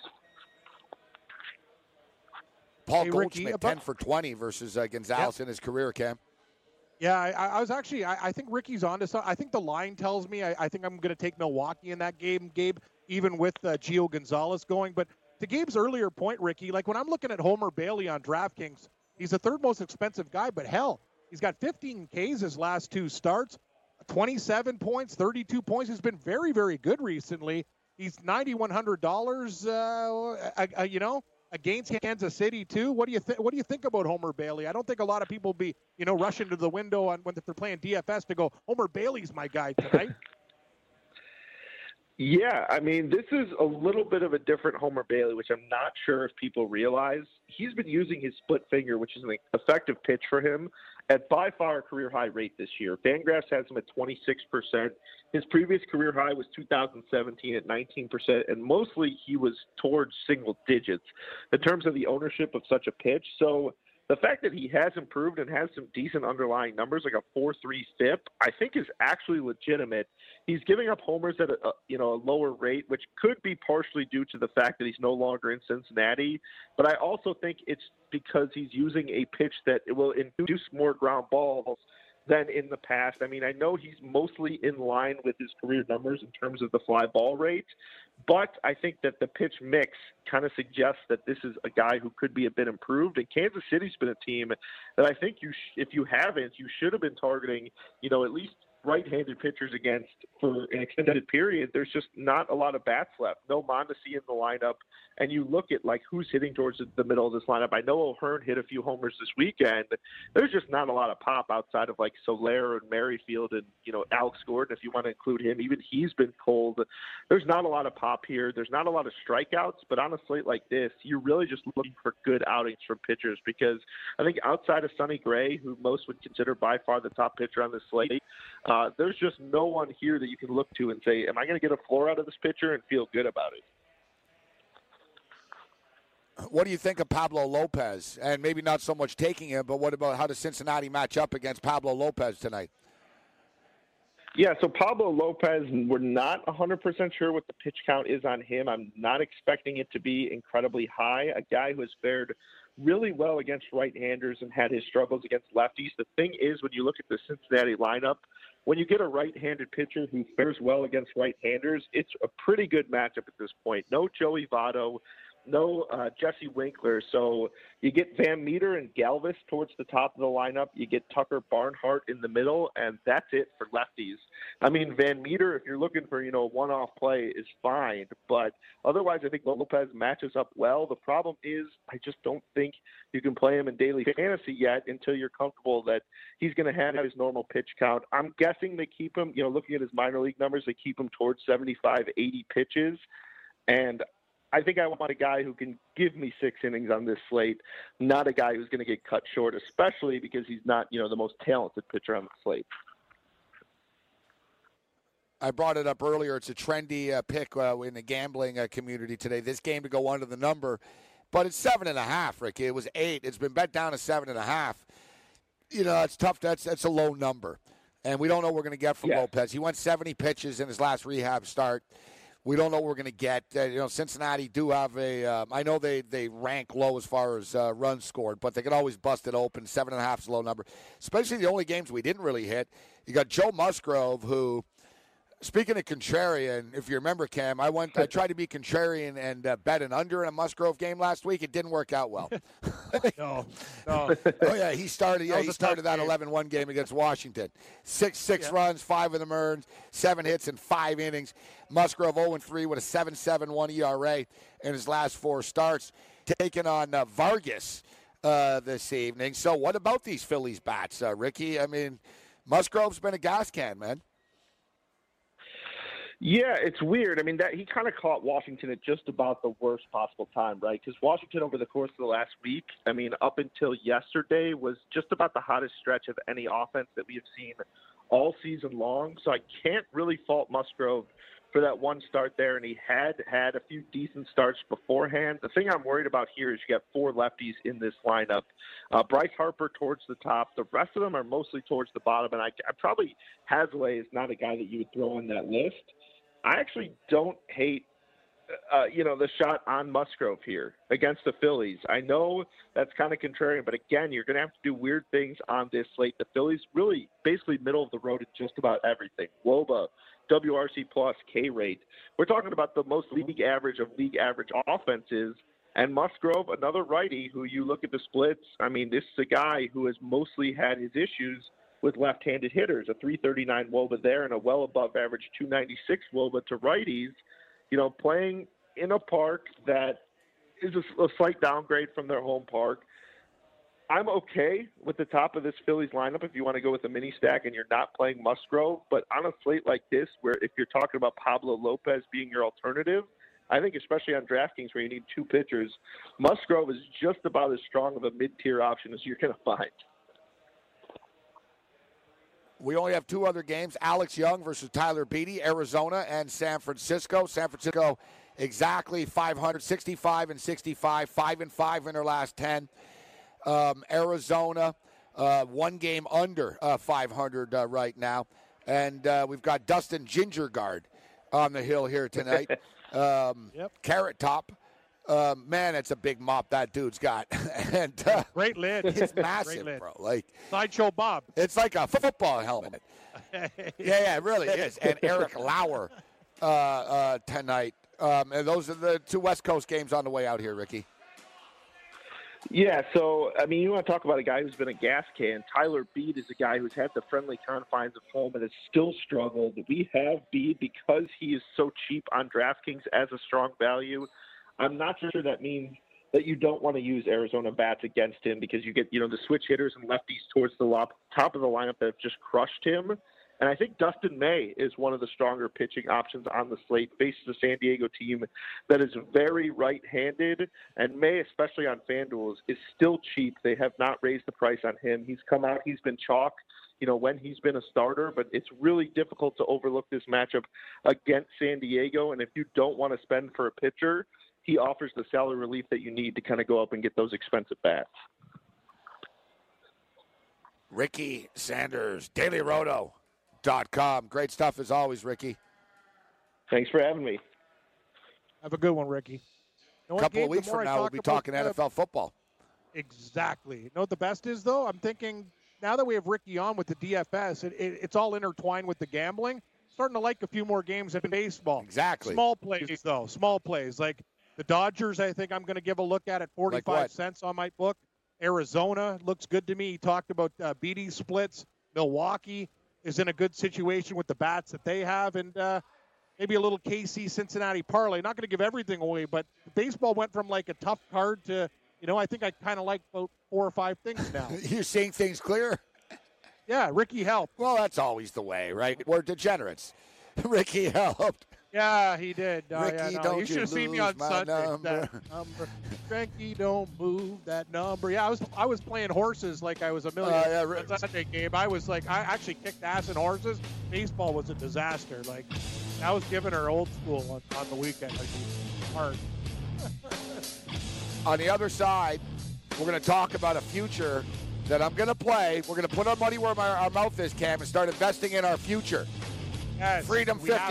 Paul hey, Goldschmidt, Ricky, 10 for 20 versus uh, Gonzalez in his career, Cam. Yeah, I, I, was actually. I, I, think Ricky's on to something. I think the line tells me. I, I think I'm going to take Milwaukee in that game, Gabe, even with uh, Gio Gonzalez going. But to Gabe's earlier point, Ricky, like when I'm looking at Homer Bailey on DraftKings, he's the third most expensive guy, but hell, he's got 15 Ks his last two starts, 27 points, 32 points. He's been very, very good recently. He's $9,100, uh, you know, against Kansas City too. What do you think? What do you think about Homer Bailey? I don't think a lot of people be you know rushing to the window on when they're playing DFS to go Homer Bailey's my guy tonight. Yeah, I mean, this is a little bit of a different Homer Bailey, which I'm not sure if people realize. He's been using his split finger, which is an effective pitch for him, at by far a career high rate this year. Fangraphs has him at 26%. His previous career high was 2017 at 19%, and mostly he was towards single digits in terms of the ownership of such a pitch. So the fact that he has improved and has some decent underlying numbers, like a four-three FIP, I think is actually legitimate. He's giving up homers at a, a you know a lower rate, which could be partially due to the fact that he's no longer in Cincinnati. But I also think it's because he's using a pitch that will induce more ground balls than in the past. I mean, I know he's mostly in line with his career numbers in terms of the fly ball rate, but I think that the pitch mix kind of suggests that this is a guy who could be a bit improved. And Kansas City's been a team that I think you, sh- if you haven't, you should have been targeting, you know, at least right-handed pitchers against for an extended period, there's just not a lot of bats left. No Mondesi in the lineup, and you look at like who's hitting towards the middle of this lineup. I know O'Hearn hit a few homers this weekend. There's just not a lot of pop outside of like Soler and Merrifield and you know Alex Gordon if you want to include him. Even he's been cold. There's not a lot of pop here. There's not a lot of strikeouts, but on a slate like this, you're really just looking for good outings from pitchers because I think outside of Sonny Gray, who most would consider by far the top pitcher on this slate, uh, there's just no one here that you can look to and say, "Am I going to get a floor out of this pitcher and feel good about it?" What do you think of Pablo Lopez? And maybe not so much taking him, but what about how does Cincinnati match up against Pablo Lopez tonight? Yeah, so Pablo Lopez, we're not 100% sure what the pitch count is on him. I'm not expecting it to be incredibly high. A guy who has fared really well against right-handers and had his struggles against lefties. The thing is, when you look at the Cincinnati lineup, when you get a right-handed pitcher who fares well against right-handers, it's a pretty good matchup at this point. No Joey Votto, no uh, Jesse Winker. So you get Van Meter and Galvis towards the top of the lineup. You get Tucker Barnhart in the middle, and that's it for lefties. I mean, Van Meter, if you're looking for you know one off play, is fine, but otherwise, I think Lopez matches up well. The problem is, I just don't think you can play him in daily fantasy yet until you're comfortable that he's going to have his normal pitch count. I'm guessing they keep him, you know, looking at his minor league numbers, they keep him towards 75, 80 pitches. And I think I want a guy who can give me six innings on this slate, not a guy who's going to get cut short, especially because he's not, you know, the most talented pitcher on the slate. I brought it up earlier. It's a trendy uh, pick uh, in the gambling uh, community today. This game to go under the number, but it's seven and a half, Ricky. It was eight. It's been bet down to seven and a half. You know, it's tough. That's that's a low number, and we don't know what we're going to get from Yeah. Lopez. He went 70 pitches in his last rehab start. We don't know what we're going to get. Uh, you know, Cincinnati do have a. Um, I know they they rank low as far as uh, runs scored, but they can always bust it open. Seven and a half is a low number, especially the only games we didn't really hit. You got Joe Musgrove, who, speaking of contrarian, if you remember, Cam, I went. I tried to be contrarian and uh, bet an under in a Musgrove game last week. It didn't work out well. <laughs> <laughs> No, no. oh yeah, he started. Yeah, That he started that game. 11-1 game against Washington. Six six Yeah. runs, five of them earned, seven hits in five innings. Musgrove 0-3 with a 7-7-1 ERA in his last four starts, taking on uh, Vargas uh, this evening. So, what about these Phillies bats, uh, Ricky? I mean, Musgrove's been a gas can, man. Yeah, it's weird. I mean, that he kind of caught Washington at just about the worst possible time, right? Because Washington, over the course of the last week, I mean, up until yesterday, was just about the hottest stretch of any offense that we have seen all season long. So I can't really fault Musgrove for that one start there, and he had had a few decent starts beforehand. The thing I'm worried about here is you got four lefties in this lineup. Uh, Bryce Harper towards the top. The rest of them are mostly towards the bottom, and I, I probably Haseley is not a guy that you would throw on that list. I actually don't hate, uh, you know, the shot on Musgrove here against the Phillies. I know that's kind of contrarian, but again, you're going to have to do weird things on this slate. The Phillies really basically middle of the road at just about everything. Woba, WRC plus, K rate. We're talking about the most league average of league average offenses. And Musgrove, another righty who you look at the splits. I mean, this is a guy who has mostly had his issues with left-handed hitters, a 339 Woba there and a well above average 296 Woba to righties. You know, playing in a park that is a, a slight downgrade from their home park. I'm okay with the top of this Phillies lineup if you want to go with a mini stack and you're not playing Musgrove. But on a slate like this, where if you're talking about Pablo Lopez being your alternative, I think especially on DraftKings where you need two pitchers, Musgrove is just about as strong of a mid-tier option as you're going <laughs> to find. We only have two other games: Alex Young versus Tyler Beede, Arizona and San Francisco. San Francisco exactly 565 and 65, five and five in their last ten. Um, Arizona, uh, one game under uh, 500 uh, right now. And uh, we've got Dustin Gingergaard on the hill here tonight. <laughs> um, Yep. Carrot Top. Um, man, it's a big mop that dude's got. <laughs> and uh, Great lid. it's <laughs> massive, lid. bro. Like, Sideshow Bob. it's like a football helmet. <laughs> Yeah, yeah, it really is. And Eric Lauer uh, uh, tonight. Um, and those are the two West Coast games on the way out here, Ricky. Yeah, so I mean, you want to talk about a guy who's been a gas can. Tyler Beede is a guy who's had the friendly confines of home and has still struggled. We have Beede because he is so cheap on DraftKings as a strong value. I'm not sure that means that you don't want to use Arizona bats against him because you get you know the switch hitters and lefties towards the lop, top of the lineup that have just crushed him. And I think Dustin May is one of the stronger pitching options on the slate. Faces a San Diego team that is very right-handed, and May, especially on FanDuel, is still cheap. They have not raised the price on him. He's come out. He's been chalk. You know when he's been a starter, but it's really difficult to overlook this matchup against San Diego. And if you don't want to spend for a pitcher, he offers the salary relief that you need to kind of go up and get those expensive bats. Ricky Sanders, dailyroto.com. Great stuff as always, Ricky. Thanks for having me. Have a good one, Ricky. You know A couple Gabe? of weeks from now, we'll be talking NFL football. Exactly. You know what the best is though? I'm thinking now that we have Ricky on with the DFS, it, it, it's all intertwined with the gambling. Starting to like a few more games in baseball. Exactly. Small plays though. Small plays like the Dodgers. I think I'm going to give a look at at 45 what? cents on my book. Arizona looks good to me. He talked about uh, Beede splits. Milwaukee is in a good situation with the bats that they have, and uh, maybe a little KC Cincinnati parlay. Not going to give everything away, but baseball went from like a tough card to you know I think I kind of like about four or five things now. <laughs> You're seeing things clear? yeah, Ricky helped. Well, that's always the way, right? We're degenerates. <laughs> Ricky helped. Yeah, he did. Ricky, yeah, no, don't you should have seen me on Sunday. number. That <laughs> number. Frankie, don't move that number. Yeah, I was I was playing horses like I was a million. Oh, yeah, Ri- Sunday game. I was like, I actually kicked ass in horses. Baseball was a disaster. Like, I was giving her old school on, on the weekend. Like, hard. On the other side, we're going to talk about a future that I'm going to play. We're going to put our money where my, our mouth is, Cam, and start investing in our future. Yes, Freedom we have-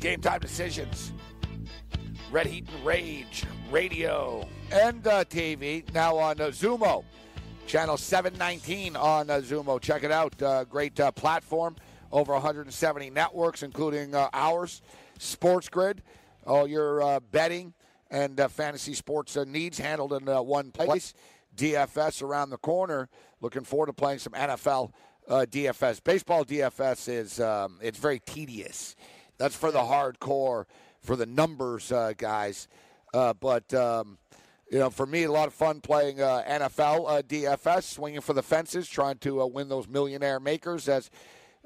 Game time decisions. Red Heat and Rage Radio and uh, TV now on uh, Xumo, channel 719 on uh, Xumo. Check it out. Uh, great uh, platform. Over 170 networks, including uh, ours. Sports Grid. All your uh, betting and fantasy sports needs handled in one place. DFS around the corner. Looking forward to playing some NFL DFS. Baseball DFS is um, it's very tedious. That's for the hardcore, for the numbers uh, guys. Uh, but um, you know, for me, a lot of fun playing uh, NFL uh, DFS, swinging for the fences, trying to uh, win those millionaire makers. As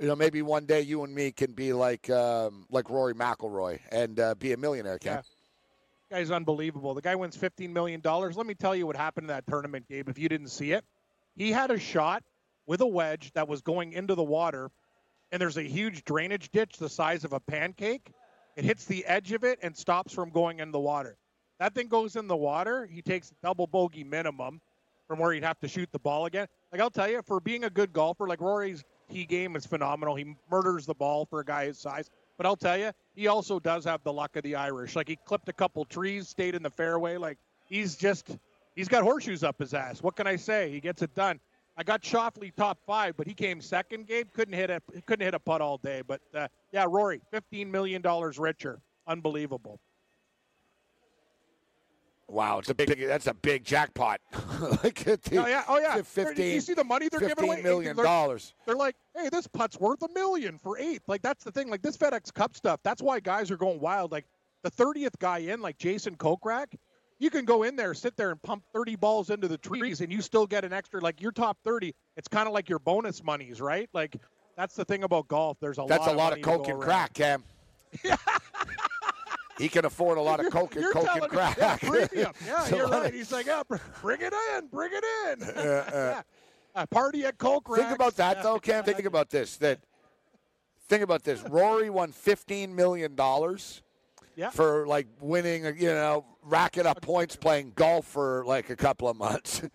you know, maybe one day you and me can be like um, like Rory McIlroy and uh, be a millionaire. Cam. Yeah. Guy's unbelievable. The guy wins $15 million. Let me tell you what happened in that tournament, Gabe, if you didn't see it. He had a shot with a wedge that was going into the water, and there's a huge drainage ditch the size of a pancake. it hits the edge of it and stops from going in the water. That thing goes in the water. He takes double bogey minimum from where he'd have to shoot the ball again. Like I'll tell you, for being a good golfer, like Rory's tee game is phenomenal. He murders the ball for a guy his size. But I'll tell you, he also does have the luck of the Irish. Like he clipped a couple trees, stayed in the fairway. Like he's just he's got horseshoes up his ass. What can I say? He gets it done. I got Schauffele top five, but he came second. Gabe couldn't hit a couldn't hit a putt all day. But uh, yeah, Rory, fifteen million dollars richer, unbelievable. Wow, it's a big. That's a big jackpot. <laughs> like oh yeah, oh yeah. Fifteen. You see the money they're giving away? million dollars. They're, they're like, hey, this putt's worth a million for eighth. Like that's the thing. Like this FedEx Cup stuff. That's why guys are going wild. Like the thirtieth guy in, like Jason Kokrak, you can go in there, sit there, and pump thirty balls into the trees, and you still get an extra. Like your top thirty, it's kind of like your bonus monies, right? Like that's the thing about golf. There's a that's lot a lot of, of coke and crack, Cam. <laughs> he can afford a lot of coke and coke and crack. <laughs> Yeah, premium. Yeah, you're right. He's like, yeah, bring it in, bring it in. <laughs> Uh, uh, yeah. Uh, party at Coke Think about that though, Cam. Think about this. That think about this. Rory won fifteen million dollars Yeah. for like winning, you know, racking up points playing golf for like a couple of months. <laughs>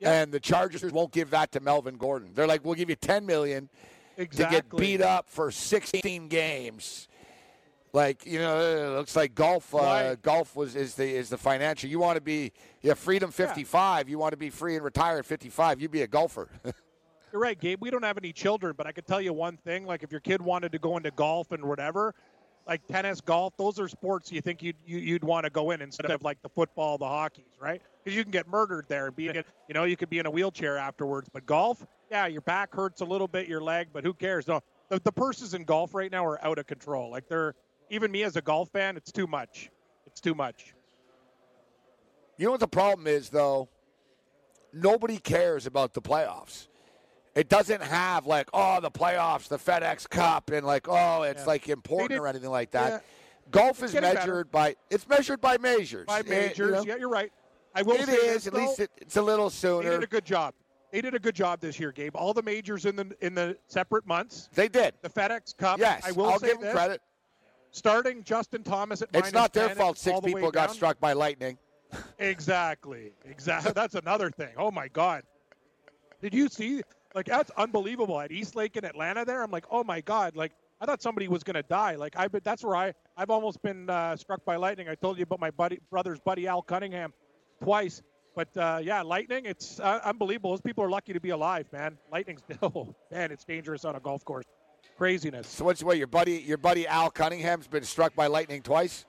Yeah. And the Chargers won't give that to Melvin Gordon. They're like, we'll give you ten million exactly. to get beat up for sixteen games. Like you know, it looks like golf. Uh, Right. Golf was is the is the financial. You want to be yeah, freedom fifty five. You want to be free and retire at fifty five. You'd be a golfer. <laughs> You're right, Gabe. We don't have any children, but I could tell you one thing. Like, if your kid wanted to go into golf and whatever, like tennis, golf, those are sports you think you'd you, you'd want to go in instead of like the football, the hockeys, right? Because you can get murdered there and be, you know, you could be in a wheelchair afterwards. But golf, yeah, your back hurts a little bit, your leg, but who cares? No, the, the purses in golf right now are out of control. Like they're even me as a golf fan, it's too much. It's too much. You know what the problem is, though? Nobody cares about the playoffs. It doesn't have like, oh, the playoffs, the FedEx Cup, and like, oh, it's Yeah. like important did- or anything like that. yeah. Golf is measured by it's measured by majors. By Eh, you majors, know? yeah, you're right. I will It say is. this, At least it, it's a little sooner. They did a good job. They did a good job this year, Gabe. All the majors in the in the separate months. They did. The FedEx Cup. Yes, I will I'll give them this, credit. Starting Justin Thomas at It's not their fault. Six the people got down. struck by lightning. Exactly. Exactly. <laughs> That's another thing. Oh my God. Did you see? Like that's unbelievable at East Lake in Atlanta. There, I'm like, oh my God. Like I thought somebody was going to die. Like I, but that's where I, I've almost been uh, struck by lightning. I told you about my buddy, brother's buddy Al Cunningham, twice. But uh, yeah, lightning. It's uh, unbelievable. Those people are lucky to be alive, man. Lightning's <laughs> oh man, it's dangerous on a golf course. Craziness. So what's what? Your buddy, your buddy Al Cunningham's been struck by lightning twice.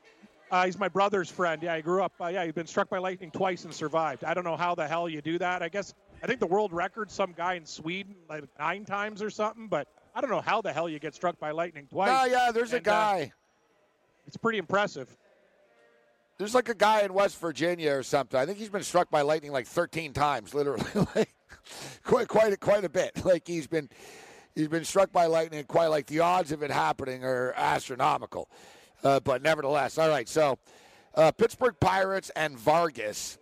Uh, he's my brother's friend. Yeah, he grew up. Uh, yeah, he's been struck by lightning twice and survived. I don't know how the hell you do that. I guess I think the world record some guy in Sweden like nine times or something. But I don't know how the hell you get struck by lightning twice. No, yeah, there's a And, uh, guy. it's pretty impressive. There's like a guy in West Virginia or something. I think he's been struck by lightning like 13 times, <laughs> literally, like quite quite a, quite a bit. Like he's been he's been struck by lightning. Quite like the odds of it happening are astronomical. Uh, but nevertheless, all right. So uh, Pittsburgh Pirates and Vargas.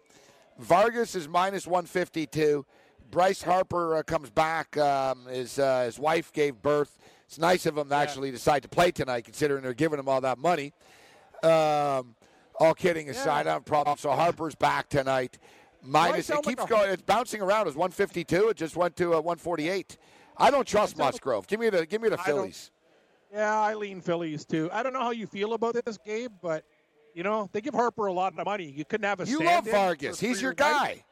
Vargas is minus 152. Bryce Harper uh, comes back. Um, his uh, his wife gave birth. It's nice of him to actually decide to play tonight, considering they're giving him all that money. Um, all kidding aside, I don't have a problem. So Harper's back tonight. Minus, it keeps going. It's bouncing around. It was 152. It just went to uh, 148. I don't trust Musgrove. Give me the give me the I Phillies. Yeah, I lean Phillies too. I don't know how you feel about this, Gabe, but you know they give Harper a lot of money. You couldn't have a You love Vargas. He's your guy.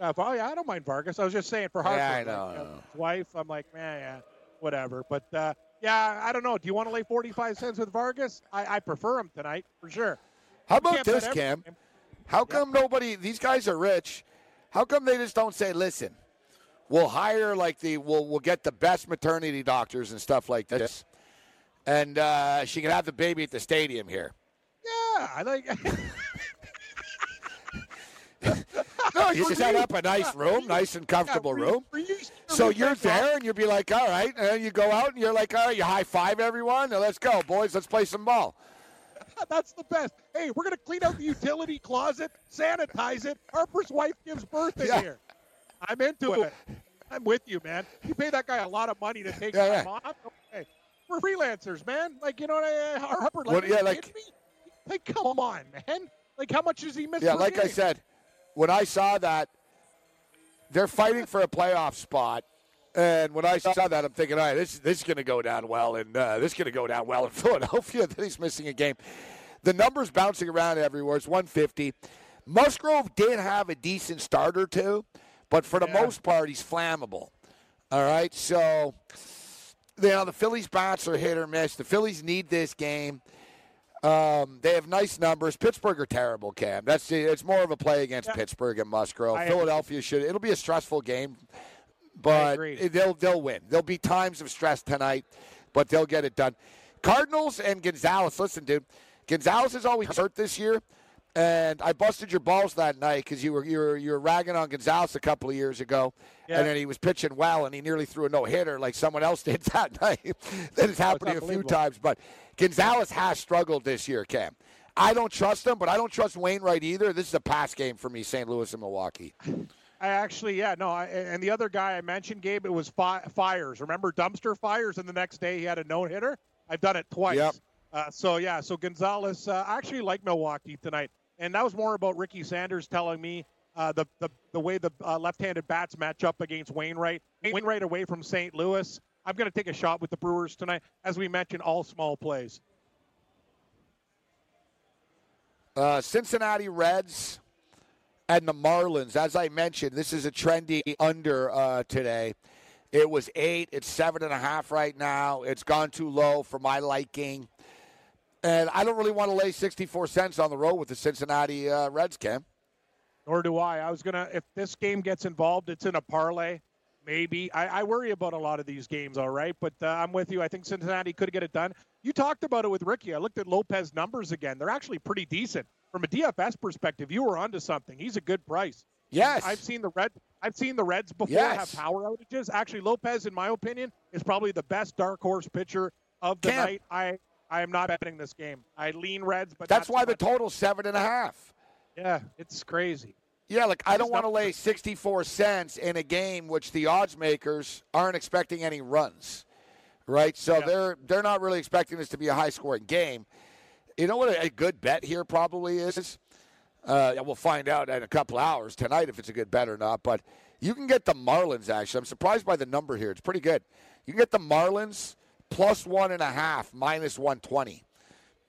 Uh, oh yeah, I don't mind Vargas. I was just saying for Harper. Yeah, I like, know, you know. His wife, I'm like, man, yeah, whatever. But uh, yeah, I don't know. Do you want to lay 45 cents with Vargas? I, I prefer him tonight for sure. How about this, Cam? game. How come nobody? These guys are rich. How come they just don't say, "Listen, we'll hire like the we'll we'll get the best maternity doctors and stuff like this, and uh, she can have the baby at the stadium here." Yeah, I like. <laughs> No, you set up a nice room, nice and comfortable for room. So you're there, and you'll be like, "All right," and you go out, and you're like, "All right," you high five everyone, and let's go, boys, let's play some ball. <laughs> That's the best. Hey, we're gonna clean out the utility closet, sanitize it. Harper's wife gives birth in Yeah. here. I'm into it. I'm with you, man. You pay that guy a lot of money to take Yeah, time off. Okay. we're freelancers, man. Like you know what I, Harper? Like, What- yeah, like- me? Like come on, man. Like how much does he miss? Yeah, like I said, when I saw that, they're fighting for a playoff spot. And when I saw that, I'm thinking, all right, this, this is going to go down well, and uh, this is going to go down well in <laughs> Philadelphia. <laughs> Then he's missing a game. The numbers bouncing around everywhere. It's 150. Musgrove did have a decent start or two, but for the Yeah. most part, he's flammable. All right, so you know the Phillies bats are hit or miss. The Phillies need this game. Um, they have nice numbers. Pittsburgh are terrible, Cam. That's it's more of a play against Yeah. Pittsburgh and Musgrove. I agree. Philadelphia should. It'll be a stressful game, but agree. they'll they'll win. There'll be times of stress tonight, but they'll get it done. Cardinals and Gonzalez. Listen, dude, Gonzalez is always hurt this year, and I busted your balls that night because you were you were you were ragging on Gonzalez a couple of years ago, Yeah. and then he was pitching well, and he nearly threw a no hitter like someone else <laughs> did that night. that has happened you a few times, but Gonzalez has struggled this year, Cam. I don't trust him, but I don't trust Wainwright either. This is a pass game for me, St. Louis and Milwaukee. I actually, yeah, no. I, and the other guy I mentioned, Gabe, it was fi- Fires. Remember dumpster fires, and the next day he had a no hitter. I've done it twice. Yep. Uh, so yeah, so Gonzalez, uh, I actually like Milwaukee tonight, and that was more about Ricky Sanders telling me uh, the, the the way the uh, left-handed bats match up against Wainwright. Wainwright away from St. Louis. I'm going to take a shot with the Brewers tonight, as we mentioned, all small plays. Uh, Cincinnati Reds and the Marlins. As I mentioned, this is a trendy under uh, today. It was eight. It's seven and a half right now. It's gone too low for my liking. And I don't really want to lay 64 cents on the road with the Cincinnati uh, Reds, Cam. Nor do I. I was gonna. If this game gets involved, it's in a parlay. Maybe I, I worry about a lot of these games. All right, but uh, I'm with you. I think Cincinnati could get it done. You talked about it with Ricky. I looked at Lopez numbers again. They're actually pretty decent from a DFS perspective. You were onto something. He's a good price. Yes. I've seen the red. I've seen the Reds before Yes. have power outages. Actually, Lopez, in my opinion, is probably the best dark horse pitcher of the Cam. night. I I am not betting this game. I lean Reds, but That's why the total's seven and a half. Yeah, it's crazy. Yeah, like I don't want to lay 64 cents in a game which the odds makers aren't expecting any runs. Right? So Yeah. they're they're not really expecting this to be a high scoring game. You know what a, a good bet here probably is? Uh, we'll find out in a couple hours tonight if it's a good bet or not. But you can get the Marlins. Actually, I'm surprised by the number here. It's pretty good. You can get the Marlins plus one and a half, minus 120.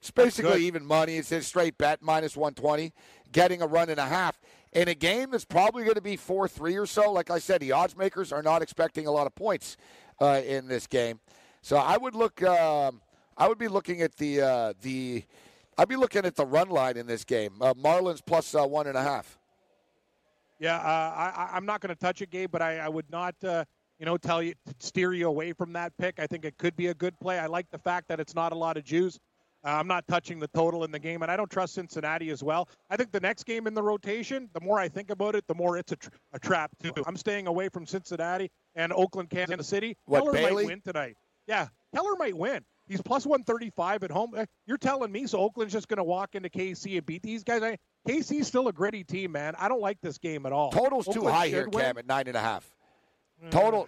It's basically even money. It's a straight bet, minus 120, getting a run and a half. In a game that's probably going to be 4 3 or so, like I said, the odds makers are not expecting a lot of points uh, in this game. So I would look, um, I would be looking at the, uh, the, I'd be looking at the run line in this game. Uh, Marlins plus uh, one and a half. Yeah, uh, I, I'm not going to touch it, Gabe, but I, I would not, uh, you know, tell you steer you away from that pick. I think it could be a good play. I like the fact that it's not a lot of Jews. Uh, I'm not touching the total in the game, and I don't trust Cincinnati as well. I think the next game in the rotation, the more I think about it, the more it's a, tr- a trap too. I'm staying away from Cincinnati and Oakland, Kansas City. What, Keller Bailey? might win tonight. Yeah, Keller might win. He's plus 135 at home. Uh, You're telling me so Oakland's just going to walk into KC and beat these guys? I, KC's still a gritty team, man. I don't like this game at all. Total's too high here, win. Cam, at nine and a half. Total,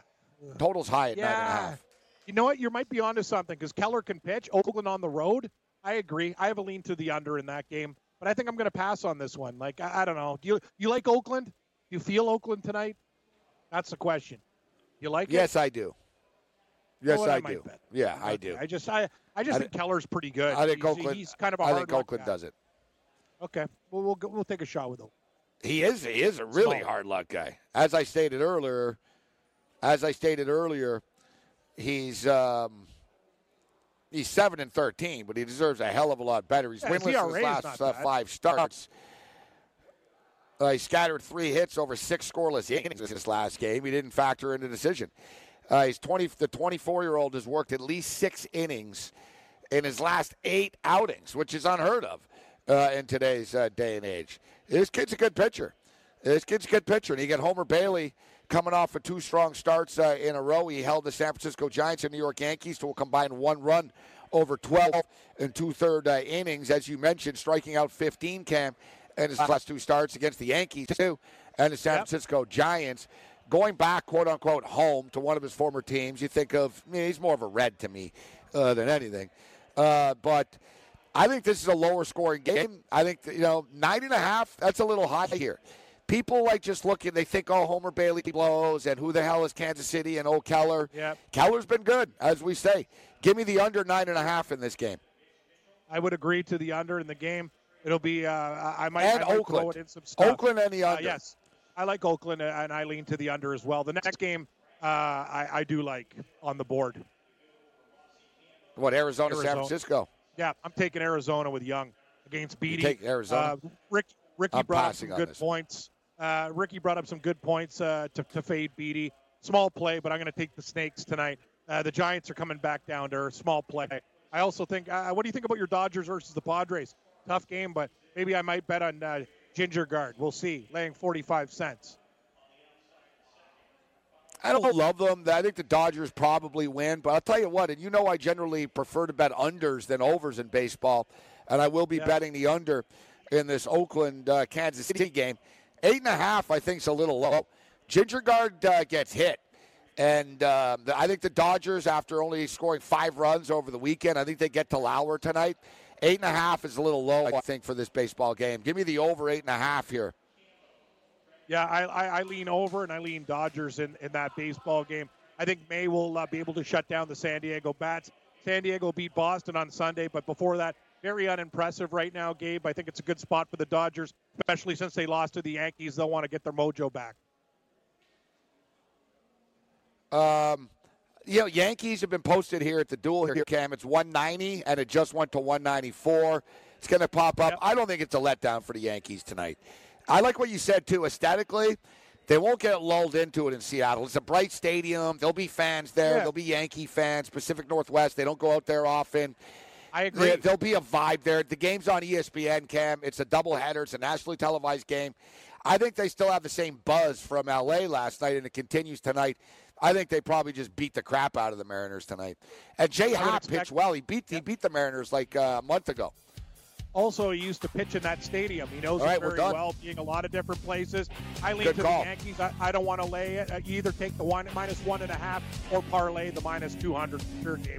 total's high at nine and a Yeah. half. You know what? You might be onto something because Keller can pitch. Oakland on the road. I agree. I have a lean to the under in that game, but I think I'm going to pass on this one. Like I, I don't know. Do you you like Oakland? Do you feel Oakland tonight? That's the question. You like it? Yes, I do. Yes? I, I do. bet. Yeah, I do. I just I I just I think Keller's pretty good. I think he's, Oakland. He's kind of a I think Oakland does it. Okay. Well, we'll go, we'll take a shot with Oakland. He is. He is a really Small. hard luck guy. As I stated earlier, as I stated earlier, he's um, he's seven and thirteen, but he deserves a hell of a lot better. He's yeah, winless in his last uh, five starts. Uh, he scattered three hits over six scoreless innings in his last game. He didn't factor in the decision. Uh, he's twenty. The twenty-four-year-old has worked at least six innings in his last eight outings, which is unheard of uh, in today's uh, day and age. This kid's a good pitcher. This kid's a good pitcher, and he got Homer Bailey coming off of two strong starts uh, in a row. He held the San Francisco Giants and New York Yankees to a combined one run over 12 and two-third uh, innings, as you mentioned, striking out 15 Cam in his last two starts against the Yankees too, and the San Yep. Francisco Giants. Going back, quote unquote, home to one of his former teams, you think of, I mean, he's more of a red to me. uh, than anything. Uh, but I think this is a lower scoring game. I think you know nine and a half. That's a little high here. People like just looking. They think, oh, Homer Bailey blows, and who the hell is Kansas City and old Keller. Yeah. Keller's been good, as we say. Give me the under nine and a half in this game. I would agree to the under in the game. It'll be. Uh, I might. And I might Oakland. throw it in some stuff. Oakland and the Uh, under. yes, I like Oakland, uh, and I lean to the under as well. The next game, uh, I, I do like on the board. What Arizona, San Francisco? Yeah, I'm taking Arizona with Young against Beede. take Arizona? Uh, Rick, Ricky I'm brought up some good points. Uh, Ricky brought up some good points uh, to, to fade Beede. Small play, but I'm going to take the Snakes tonight. Uh, the Giants are coming back down to earth. Small play. I also think. Uh, what do you think about your Dodgers versus the Padres? Tough game, but maybe I might bet on uh, Gingergaard. We'll see. Laying 45 cents. I don't love them. I think the Dodgers probably win, but I'll tell you what, and you know I generally prefer to bet unders than overs in baseball, and I will be Yeah. betting the under in this Oakland uh, Kansas City game. Eight and a half, I think, is a little low. Gingergaard uh, gets hit. And uh, the- I think the Dodgers, after only scoring five runs over the weekend, I think they get to Lauer tonight. Eight and a half is a little low, I think, for this baseball game. Give me the over eight and a half here. Yeah, I, I, I lean over and I lean Dodgers in, in that baseball game. I think May will uh, be able to shut down the San Diego Bats. San Diego beat Boston on Sunday, but before that, very unimpressive right now, Gabe. I think it's a good spot for the Dodgers, especially since they lost to the Yankees. They'll want to get their mojo back. Um, you know, Yankees have been posted here at the duel here, Cam. It's 190, and it just went to 194. It's going to pop up. Yep. I don't think it's a letdown for the Yankees tonight. I like what you said, too. Aesthetically, they won't get lulled into it in Seattle. It's a bright stadium. There'll be fans there. Yeah. There'll be Yankee fans, Pacific Northwest. They don't go out there often. I agree. There, will be a vibe there. The game's on ESPN, Cam. It's a doubleheader. It's a nationally televised game. I think they still have the same buzz from LA last night, and it continues tonight. I think they probably just beat the crap out of the Mariners tonight. And Jay expect- pitched well. He beat he beat the Mariners like uh, a month ago. Also, he used to pitch in that stadium. He knows All it very well, being a lot of different places. I lean Good to call. the Yankees. I, I don't want to lay it. Uh, you either take the one minus one and a half or parlay the minus 200 per game.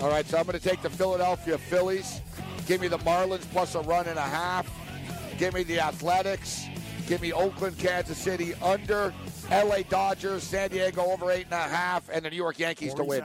All right, so I'm going to take the Philadelphia Phillies. Give me the Marlins plus a run and a half. Give me the Athletics. Give me Oakland, Kansas City under. LA Dodgers, San Diego over eight and a half, and the New York Yankees to win.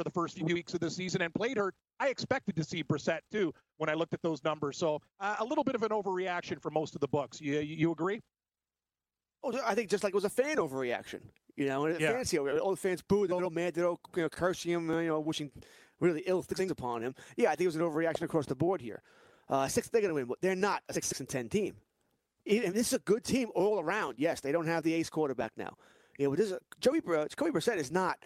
For the first few weeks of the season and played hurt. I expected to see Brissett too when I looked at those numbers. So uh, a little bit of an overreaction for most of the books. You, you agree? Oh, I think just like it was a fan overreaction. You know, and Yeah. fans here, all the fans booed, the little mad, you know, cursing him, you know, wishing really ill things upon him. Yeah, I think it was an overreaction across the board here. Uh, six, they're going to win. but They're not a six, six and ten team. And this is a good team all around. Yes, they don't have the ace quarterback now. You know, but this is a, Joey Br- Jacoby Brissett is not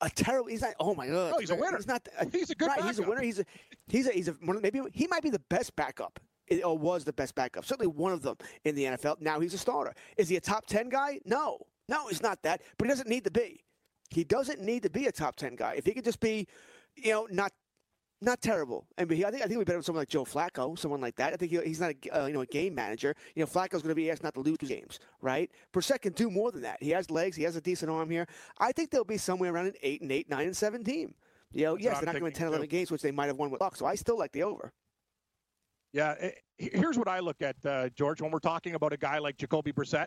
a terrible. He's not. Oh my god. No, he's a winner. He's not. He's a good right, He's a winner. He's a. He's a. He's a. Maybe he might be the best backup. It, or was the best backup. Certainly one of them in the NFL. Now he's a starter. Is he a top ten guy? No, no, he's not that. But he doesn't need to be. He doesn't need to be a top ten guy. If he could just be, you know, not not terrible. I mean, I think I think we better with someone like Joe Flacco, someone like that. I think he, he's not a uh, you know a game manager. You know, Flacco's going to be asked not to lose games, right? Brissett can do more than that. He has legs. He has a decent arm here. I think they'll be somewhere around an eight and eight, nine and seven team. You know, That's yes, they're I'm not going to win 10, thinking, 11 games, which they might have won with luck. So I still like the over. Yeah. eh, Here's what I look at, uh, George, when we're talking about a guy like Jacoby Brissett.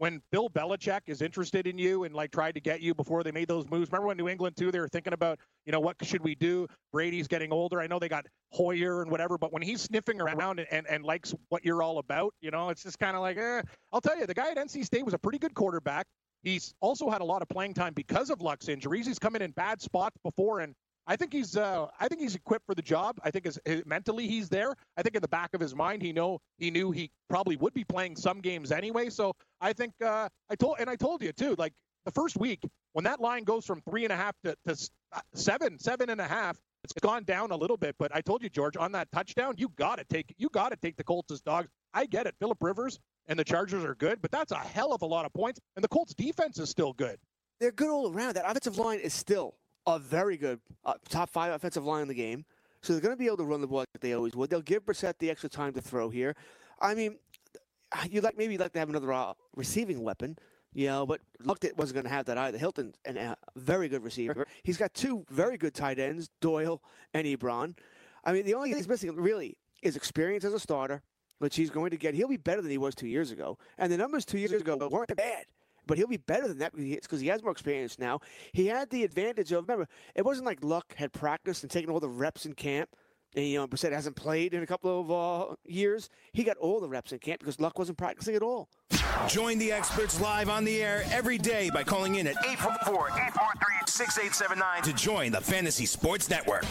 When Bill Belichick is interested in you and like tried to get you before they made those moves. Remember when New England too? They were thinking about, you know, what should we do? Brady's getting older. I know they got Hoyer and whatever, but when he's sniffing around and, and, and likes what you're all about, you know, it's just kind of like, eh. I'll tell you, the guy at NC State was a pretty good quarterback. He's also had a lot of playing time because of Luck's injuries. He's come in in bad spots before and I think he's uh, I think he's equipped for the job. I think his, his, mentally he's there. I think in the back of his mind he know he knew he probably would be playing some games anyway. So I think uh, I told and I told you too. Like the first week when that line goes from three and a half to, to uh, seven, seven and a half, it's gone down a little bit. But I told you, George, on that touchdown, you got to take you got to take the Colts as dogs. I get it. Philip Rivers and the Chargers are good, but that's a hell of a lot of points. And the Colts defense is still good. They're good all around. That offensive line is still a very good uh, top five offensive line in the game. So they're going to be able to run the ball like they always would. They'll give Brissett the extra time to throw here. I mean, you like maybe you'd like to have another uh, receiving weapon, you know, but Luck wasn't going to have that either. Hilton, and a very good receiver. He's got two very good tight ends, Doyle and Ebron. I mean, the only thing he's missing really is experience as a starter, which he's going to get. He'll be better than he was two years ago, and the numbers two years ago weren't bad but he'll be better than that because he has more experience now. He had the advantage of remember it wasn't like Luck had practiced and taken all the reps in camp. And, you know, Brissett hasn't played in a couple of uh, years. He got all the reps in camp because Luck wasn't practicing at all. Join the experts live on the air every day by calling in at 844 843 6879 to join the Fantasy Sports Network.